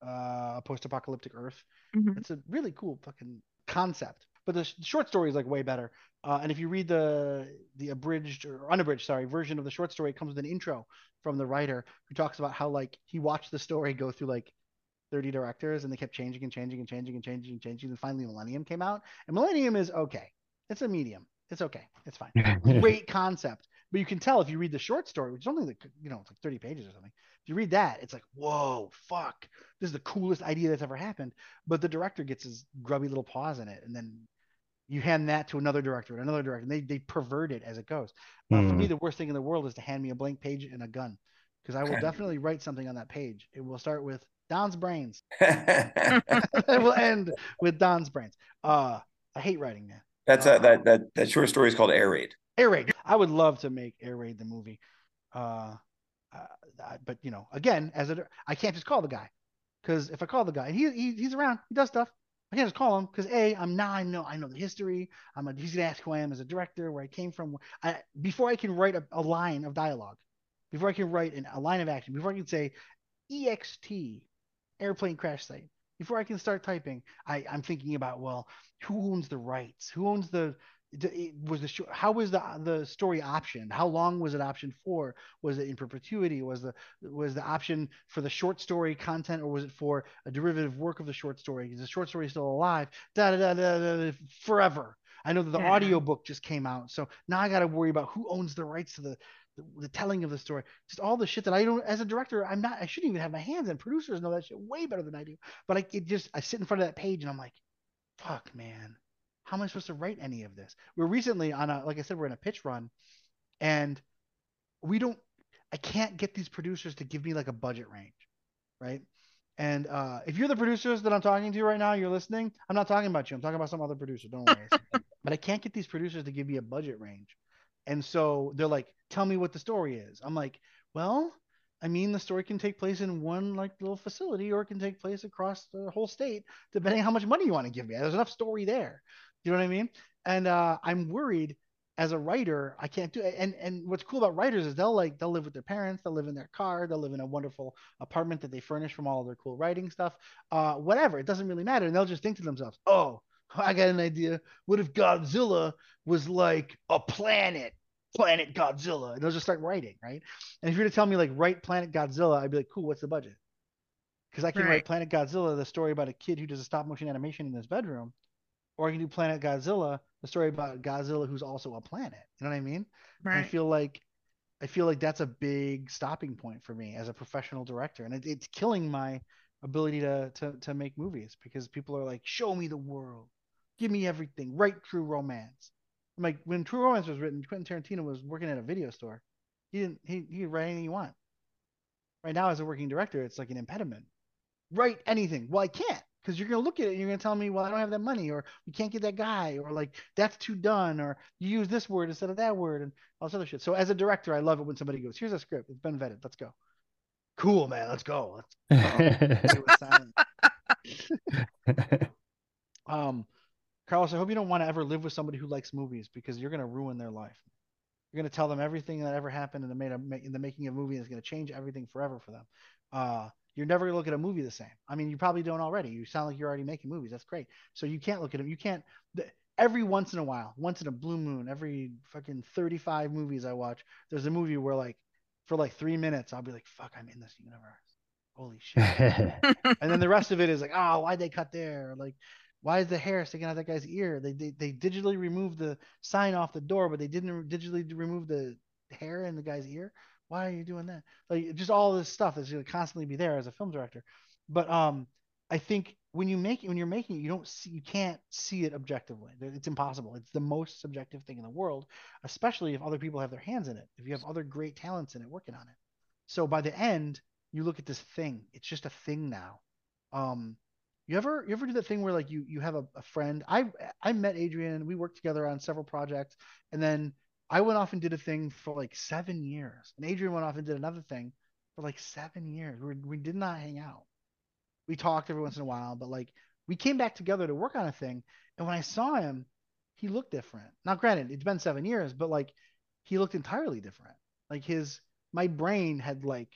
uh, a post-apocalyptic Earth. Mm-hmm. It's a really cool fucking concept. But the, sh- the short story is like way better. Uh, and if you read the the abridged or unabridged, sorry, version of the short story, it comes with an intro from the writer who talks about how like he watched the story go through like 30 directors and they kept changing and changing and changing and changing and changing. And finally, Millennium came out. And Millennium is okay. It's a medium. It's okay. It's fine. [LAUGHS] Great concept. But you can tell if you read the short story, which is only like you know, it's like 30 pages or something. If you read that, it's like, whoa, fuck, this is the coolest idea that's ever happened. But the director gets his grubby little paws in it, and then you hand that to another director and another director, and they they pervert it as it goes. Mm. For me, hmm. the worst thing in the world is to hand me a blank page and a gun, because I will [LAUGHS] definitely write something on that page. It will start with Don's brains. [LAUGHS] it will end with Don's brains. Uh, I hate writing that. That's a, that that that short story is called Air Raid. Air Raid. I would love to make Air Raid the movie. Uh, uh, but you know, again, as a, I can't just call the guy because if I call the guy, he, he he's around, he does stuff. I can't just call him because a I'm now I know I know the history. I'm a, he's gonna ask who I am as a director, where I came from. I, before I can write a, a line of dialogue, before I can write an, a line of action, before I can say ext airplane crash site, before I can start typing, I, I'm thinking about well, who owns the rights? Who owns the was the how was the the story optioned? How long was it optioned for? Was it in perpetuity? Was the was the option for the short story content, or was it for a derivative work of the short story? Is the short story still alive? Da da da da, da forever. I know that the yeah. audio book just came out, so now I got to worry about who owns the rights to the, the, the telling of the story. Just all the shit that I don't, as a director, I'm not. I shouldn't even have my hands in. Producers know that shit way better than I do. But I it just I sit in front of that page and I'm like, fuck, man how am I supposed to write any of this? We're recently on a, like I said, we're in a pitch run, and we don't. I can't get these producers to give me like a budget range, right? And uh, if you're the producers that I'm talking to right now, you're listening. I'm not talking about you. I'm talking about some other producer. Don't worry. [LAUGHS] but I can't get these producers to give me a budget range, and so they're like, "Tell me what the story is." I'm like, "Well, I mean, the story can take place in one like little facility, or it can take place across the whole state, depending on how much money you want to give me. There's enough story there. You know what I mean? And uh, I'm worried as a writer, I can't do it. And and what's cool about writers is they'll like they'll live with their parents, they'll live in their car, they'll live in a wonderful apartment that they furnish from all of their cool writing stuff. Uh, whatever, it doesn't really matter. And they'll just think to themselves, oh, I got an idea. What if Godzilla was like a planet? Planet Godzilla. And they'll just start writing, right? And if you were to tell me like write Planet Godzilla, I'd be like, cool, what's the budget? Because I can right. write Planet Godzilla, the story about a kid who does a stop motion animation in his bedroom or I can do Planet Godzilla, the story about Godzilla who's also a planet. You know what I mean? Right. I feel like I feel like that's a big stopping point for me as a professional director, and it, it's killing my ability to, to to make movies because people are like, "Show me the world, give me everything, write true romance." I'm Like when True Romance was written, Quentin Tarantino was working at a video store. He didn't he he could write anything you want. Right now, as a working director, it's like an impediment. Write anything. Well, I can't because you're gonna look at it and you're gonna tell me, well, I don't have that money, or we can't get that guy, or like that's too done, or you use this word instead of that word, and all this other shit. So as a director, I love it when somebody goes, "Here's a script. It's been vetted. Let's go." Cool, man. Let's go. Let's um, [LAUGHS] I hope you don't want to ever live with somebody who likes movies because you're gonna ruin their life. You're gonna tell them everything that ever happened in the made in the making of a movie is gonna change everything forever for them. Uh, you're never gonna look at a movie the same. I mean, you probably don't already. You sound like you're already making movies. That's great. So you can't look at them. You can't. The, every once in a while, once in a blue moon, every fucking 35 movies I watch, there's a movie where like for like three minutes I'll be like, "Fuck, I'm in this universe." Holy shit! [LAUGHS] and then the rest of it is like, "Oh, why'd they cut there?" like, why is the hair sticking out that guy's ear? They, they they digitally removed the sign off the door, but they didn't digitally remove the hair in the guy's ear why are you doing that? Like just all this stuff is going to constantly be there as a film director. But um, I think when you make it, when you're making it, you don't see, you can't see it objectively. It's impossible. It's the most subjective thing in the world, especially if other people have their hands in it. If you have other great talents in it working on it. So by the end, you look at this thing. It's just a thing now. Um, you ever you ever do that thing where like you you have a, a friend? I I met Adrian. We worked together on several projects, and then I went off and did a thing for like seven years, and Adrian went off and did another thing for like seven years. We, we did not hang out. We talked every once in a while, but like we came back together to work on a thing. And when I saw him, he looked different. Now, granted, it's been seven years, but like he looked entirely different. Like his, my brain had like,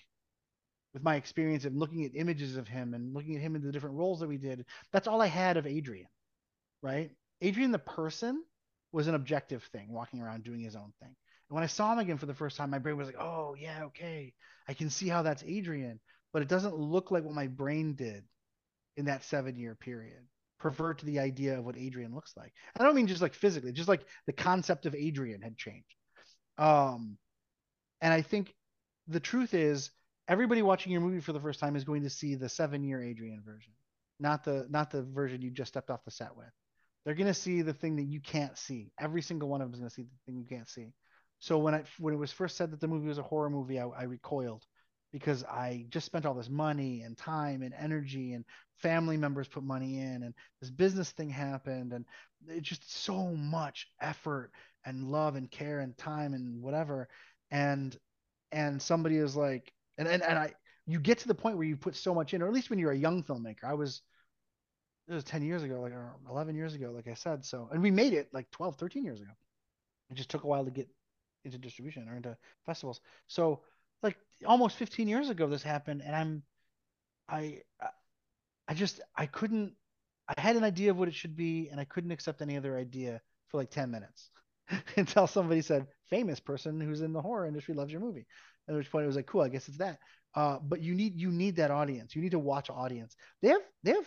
with my experience of looking at images of him and looking at him in the different roles that we did, that's all I had of Adrian, right? Adrian, the person, was an objective thing, walking around doing his own thing. And when I saw him again for the first time, my brain was like, oh, yeah, okay. I can see how that's Adrian, but it doesn't look like what my brain did in that seven year period. Pervert to the idea of what Adrian looks like. I don't mean just like physically, just like the concept of Adrian had changed. Um, and I think the truth is, everybody watching your movie for the first time is going to see the seven year Adrian version, not the not the version you just stepped off the set with. They're gonna see the thing that you can't see. Every single one of them is gonna see the thing you can't see. So when I when it was first said that the movie was a horror movie, I, I recoiled because I just spent all this money and time and energy and family members put money in and this business thing happened and it's just so much effort and love and care and time and whatever and and somebody is like and and, and I you get to the point where you put so much in or at least when you're a young filmmaker I was it was 10 years ago, like or 11 years ago, like I said. So, and we made it like 12, 13 years ago. It just took a while to get into distribution or into festivals. So, like almost 15 years ago, this happened, and I'm, I, I just, I couldn't, I had an idea of what it should be, and I couldn't accept any other idea for like 10 minutes [LAUGHS] until somebody said, famous person who's in the horror industry loves your movie. At which point it was like, cool, I guess it's that. Uh, but you need you need that audience. You need to watch audience. They have they have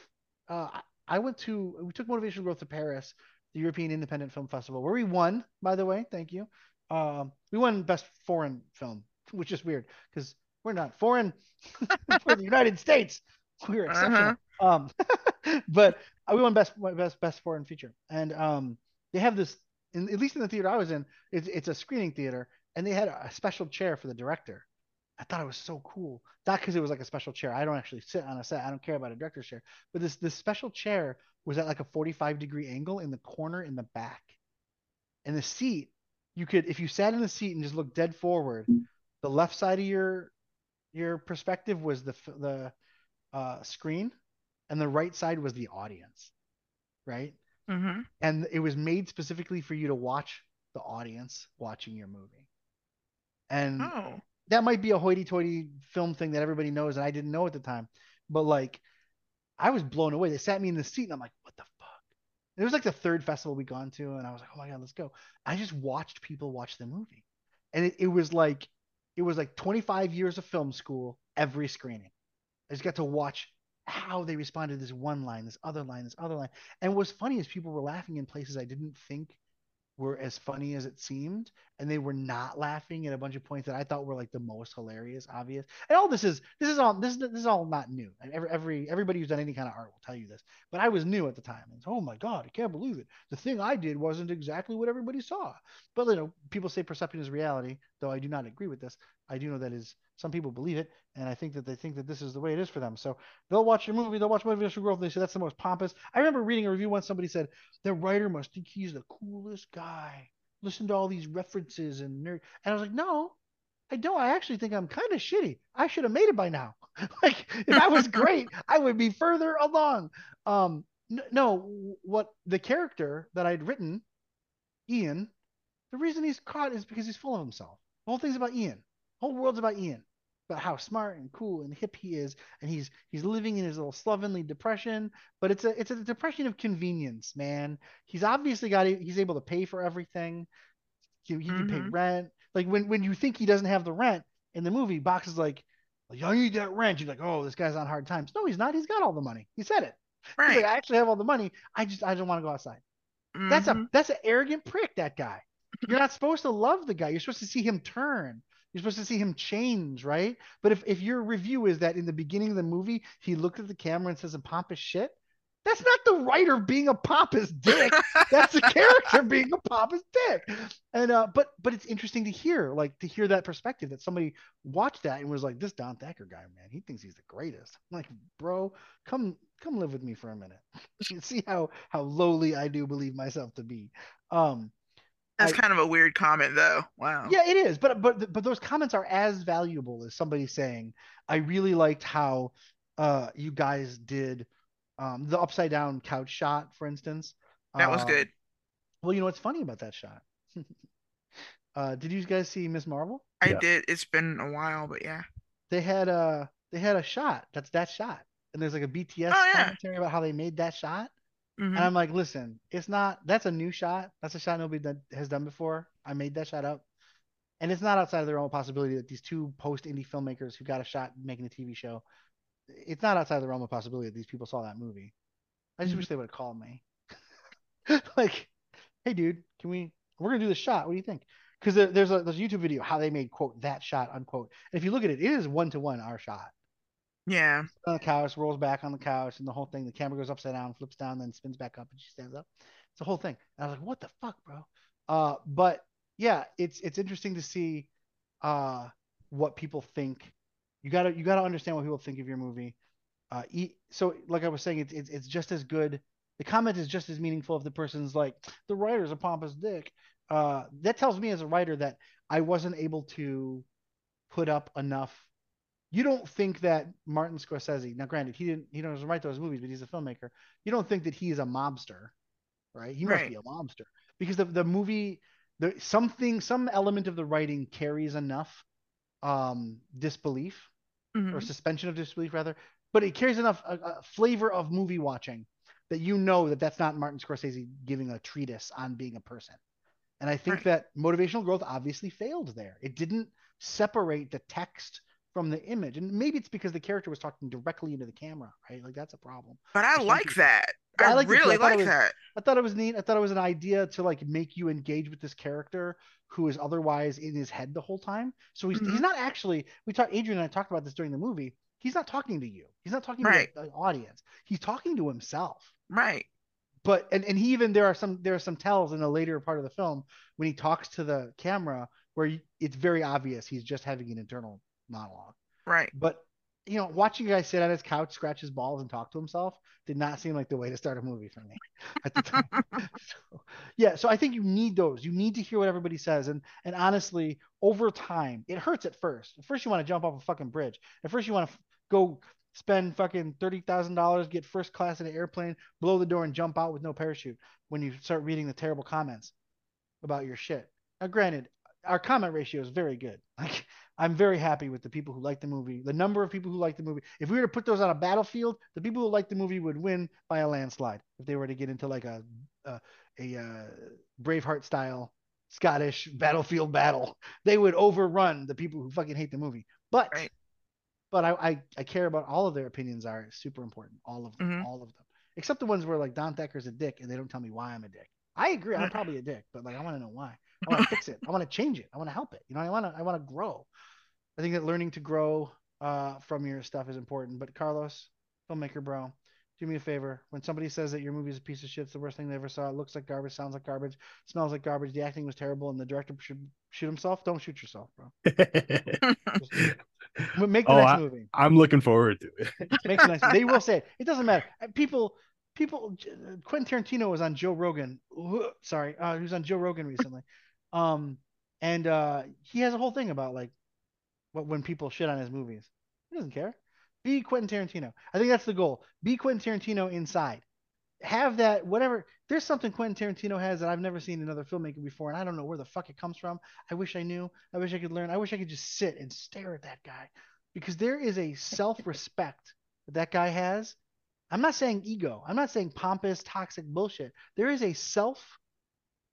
uh, I went to we took motivational growth to Paris, the European Independent Film Festival, where we won. By the way, thank you. Um, we won best foreign film, which is weird because we're not foreign [LAUGHS] for the United States. We're exceptional. Uh-huh. Um, [LAUGHS] but we won best best best foreign feature, and um, they have this. In, at least in the theater I was in, it's, it's a screening theater, and they had a special chair for the director. I thought it was so cool. Not because it was like a special chair. I don't actually sit on a set. I don't care about a director's chair. But this this special chair was at like a 45 degree angle in the corner in the back. And the seat, you could if you sat in the seat and just looked dead forward, the left side of your your perspective was the the uh, screen, and the right side was the audience, right? Mm-hmm. And it was made specifically for you to watch the audience watching your movie. And oh that might be a hoity-toity film thing that everybody knows, and I didn't know at the time. But like, I was blown away. They sat me in the seat, and I'm like, what the fuck? it was like the third festival we gone to, and I was like, oh my god, let's go. I just watched people watch the movie, and it, it was like, it was like 25 years of film school every screening. I just got to watch how they responded to this one line, this other line, this other line. And what's funny is people were laughing in places I didn't think were as funny as it seemed and they were not laughing at a bunch of points that I thought were like the most hilarious, obvious. And all this is this is all this is this is all not new. Every, every everybody who's done any kind of art will tell you this. But I was new at the time. And oh my god, I can't believe it. The thing I did wasn't exactly what everybody saw. But you know, people say perception is reality, though I do not agree with this. I do know that is some people believe it, and I think that they think that this is the way it is for them. So they'll watch your movie, they'll watch Motivational Growth, and they say that's the most pompous. I remember reading a review once somebody said the writer must think he's the coolest guy. Listen to all these references and nerd. And I was like, no, I don't. I actually think I'm kind of shitty. I should have made it by now. [LAUGHS] like if I was great, I would be further along. Um, n- no, what the character that I'd written, Ian, the reason he's caught is because he's full of himself. The whole thing's about Ian. Whole world's about Ian about how smart and cool and hip he is, and he's he's living in his little slovenly depression. But it's a it's a depression of convenience, man. He's obviously got he's able to pay for everything. He, he can mm-hmm. pay rent. Like when when you think he doesn't have the rent in the movie, Box is like, "I need that rent." You're like, "Oh, this guy's on hard times." No, he's not. He's got all the money. He said it. Right. Like, I actually have all the money. I just I don't want to go outside. Mm-hmm. That's a mm-hmm. that's an arrogant prick. That guy. You're not supposed to love the guy. You're supposed to see him turn. You're supposed to see him change, right? But if, if your review is that in the beginning of the movie, he looked at the camera and says a pompous shit, that's not the writer being a pompous dick. That's the character being a pompous dick. And uh, but but it's interesting to hear, like to hear that perspective that somebody watched that and was like, this Don Thacker guy, man, he thinks he's the greatest. I'm like, bro, come come live with me for a minute. [LAUGHS] see how how lowly I do believe myself to be. Um, that's I, kind of a weird comment, though. Wow. Yeah, it is. But but but those comments are as valuable as somebody saying, "I really liked how uh, you guys did um, the upside down couch shot, for instance." That was uh, good. Well, you know what's funny about that shot? [LAUGHS] uh, did you guys see Miss Marvel? I yeah. did. It's been a while, but yeah. They had a they had a shot. That's that shot, and there's like a BTS oh, yeah. commentary about how they made that shot. Mm-hmm. And I'm like, listen, it's not. That's a new shot. That's a shot nobody done, has done before. I made that shot up, and it's not outside of their own possibility that these two post indie filmmakers who got a shot making a TV show, it's not outside of the realm of possibility that these people saw that movie. I just mm-hmm. wish they would have called me. [LAUGHS] like, hey, dude, can we? We're gonna do the shot. What do you think? Because there's a there's a YouTube video how they made quote that shot unquote. And if you look at it, it is one to one our shot. Yeah. On the couch, rolls back on the couch, and the whole thing, the camera goes upside down, flips down, then spins back up, and she stands up. It's the whole thing. And I was like, what the fuck, bro? Uh, but yeah, it's it's interesting to see uh what people think. You gotta you gotta understand what people think of your movie. Uh, so like I was saying, it's, it's it's just as good. The comment is just as meaningful if the person's like, the writer's a pompous dick. Uh, that tells me as a writer that I wasn't able to put up enough you don't think that Martin Scorsese, now granted, he didn't he doesn't write those movies, but he's a filmmaker. You don't think that he is a mobster, right? He must be a mobster because the the movie, the something, some element of the writing carries enough um disbelief mm-hmm. or suspension of disbelief rather, but it carries enough a, a flavor of movie watching that you know that that's not Martin Scorsese giving a treatise on being a person. And I think right. that motivational growth obviously failed there. It didn't separate the text from the image. And maybe it's because the character was talking directly into the camera, right? Like that's a problem. But I like that. I, I really I like was, that. I thought it was neat. I thought it was an idea to like make you engage with this character who is otherwise in his head the whole time. So he's mm-hmm. he's not actually. We talked. Adrian and I talked about this during the movie. He's not talking to you. He's not talking right. to the audience. He's talking to himself. Right. But and, and he even there are some there are some tells in a later part of the film when he talks to the camera where it's very obvious he's just having an internal monologue. Right. But you know, watching a guy sit on his couch, scratch his balls, and talk to himself did not seem like the way to start a movie for me [LAUGHS] at the time. [LAUGHS] so, yeah, so I think you need those. You need to hear what everybody says, and and honestly, over time, it hurts at first. At first, you want to jump off a fucking bridge. At first, you want to f- go spend fucking thirty thousand dollars, get first class in an airplane, blow the door, and jump out with no parachute. When you start reading the terrible comments about your shit. Now, granted, our comment ratio is very good. Like I'm very happy with the people who like the movie. The number of people who like the movie. If we were to put those on a battlefield, the people who like the movie would win by a landslide. If they were to get into like a a, a uh, Braveheart style Scottish battlefield battle, they would overrun the people who fucking hate the movie. But right. but I, I, I care about all of their opinions are super important. All of them, mm-hmm. all of them, except the ones where like Don Thacker's a dick and they don't tell me why I'm a dick. I agree. I'm probably a dick, but like I want to know why. I want to fix it. I want to change it. I want to help it. You know, I want to I want to grow. I think that learning to grow uh, from your stuff is important. But Carlos, filmmaker bro, do me a favor. When somebody says that your movie is a piece of shit, it's the worst thing they ever saw. It looks like garbage, sounds like garbage, smells like garbage. The acting was terrible, and the director should shoot himself. Don't shoot yourself, bro. [LAUGHS] make the oh, next I, movie. I'm looking forward to it. [LAUGHS] make the next. They will say it. it doesn't matter. People, people. Quentin Tarantino was on Joe Rogan. Sorry, uh, he was on Joe Rogan recently, um, and uh, he has a whole thing about like what when people shit on his movies. He doesn't care. Be Quentin Tarantino. I think that's the goal. Be Quentin Tarantino inside. Have that whatever. There's something Quentin Tarantino has that I've never seen another filmmaker before, and I don't know where the fuck it comes from. I wish I knew. I wish I could learn. I wish I could just sit and stare at that guy, because there is a self-respect that that guy has. I'm not saying ego. I'm not saying pompous, toxic bullshit. There is a self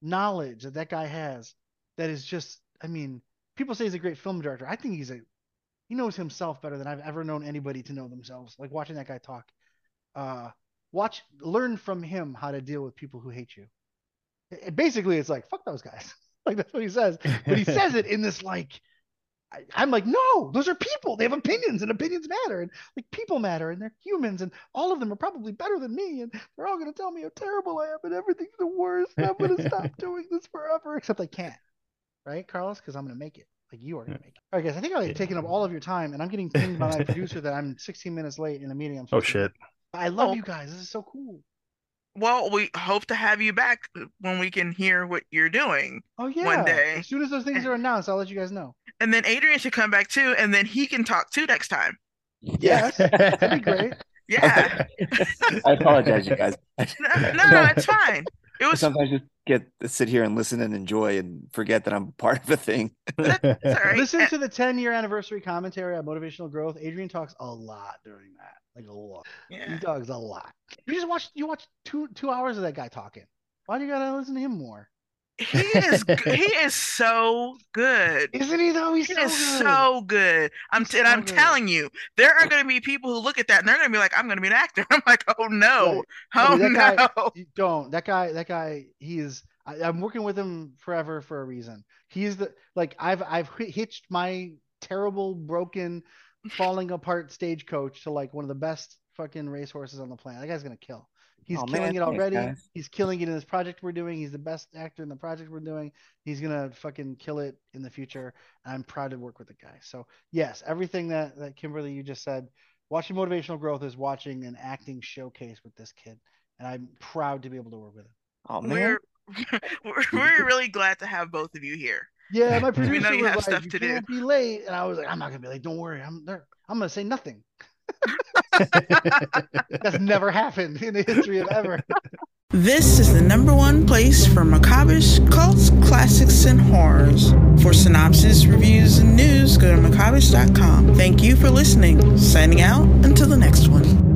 knowledge that that guy has that is just. I mean, people say he's a great film director. I think he's a he knows himself better than I've ever known anybody to know themselves. Like watching that guy talk. Uh, watch, learn from him how to deal with people who hate you. It, basically, it's like fuck those guys. [LAUGHS] like that's what he says, but he says it in this like. I, am like, no, those are people. They have opinions, and opinions matter, and like people matter, and they're humans, and all of them are probably better than me, and they're all gonna tell me how terrible I am, and everything's the worst. I'm gonna [LAUGHS] stop doing this forever, except I can't, right, Carlos? Because I'm gonna make it like you are gonna make. It. All right, guys. I think I've taken up all of your time, and I'm getting pinged by my producer that I'm 16 minutes late in a meeting. I'm oh shit! I love oh. you guys. This is so cool. Well, we hope to have you back when we can hear what you're doing. Oh yeah, one day. As soon as those things are announced, I'll let you guys know. And then Adrian should come back too, and then he can talk too next time. Yes, [LAUGHS] that'd be great. Yeah. [LAUGHS] I apologize, you guys. no, no, it's fine. It was sometimes just get to sit here and listen and enjoy and forget that I'm part of a thing. Sorry. Listen to the 10 year anniversary commentary on motivational growth. Adrian talks a lot during that, like a lot. Yeah. He talks a lot. You just watch you watch two two hours of that guy talking. Why do you gotta listen to him more? he is he [LAUGHS] is so good, isn't he? Though he's he so is good. so good. I'm t- and I'm good. telling you, there are going to be people who look at that and they're going to be like, "I'm going to be an actor." [LAUGHS] I'm like, "Oh no, right. oh I mean, no!" Guy, don't that guy? That guy, he is. I, I'm working with him forever for a reason. He's the like I've I've hitched my terrible, broken, falling apart stagecoach to like one of the best fucking racehorses on the planet. That guy's gonna kill. He's oh, killing man. it already. Thanks, He's killing it in this project we're doing. He's the best actor in the project we're doing. He's gonna fucking kill it in the future. I'm proud to work with the guy. So yes, everything that that Kimberly you just said, watching motivational growth is watching an acting showcase with this kid, and I'm proud to be able to work with him. Oh man, [LAUGHS] we're we're really glad to have both of you here. Yeah, my [LAUGHS] producer we know you was have like, stuff you to can't do. be late, and I was like, I'm not gonna be late. Don't worry, I'm there. I'm gonna say nothing. [LAUGHS] That's never happened in the history of ever. This is the number one place for macabish cults, classics, and horrors. For synopsis, reviews, and news, go to macabish.com. Thank you for listening. Signing out until the next one.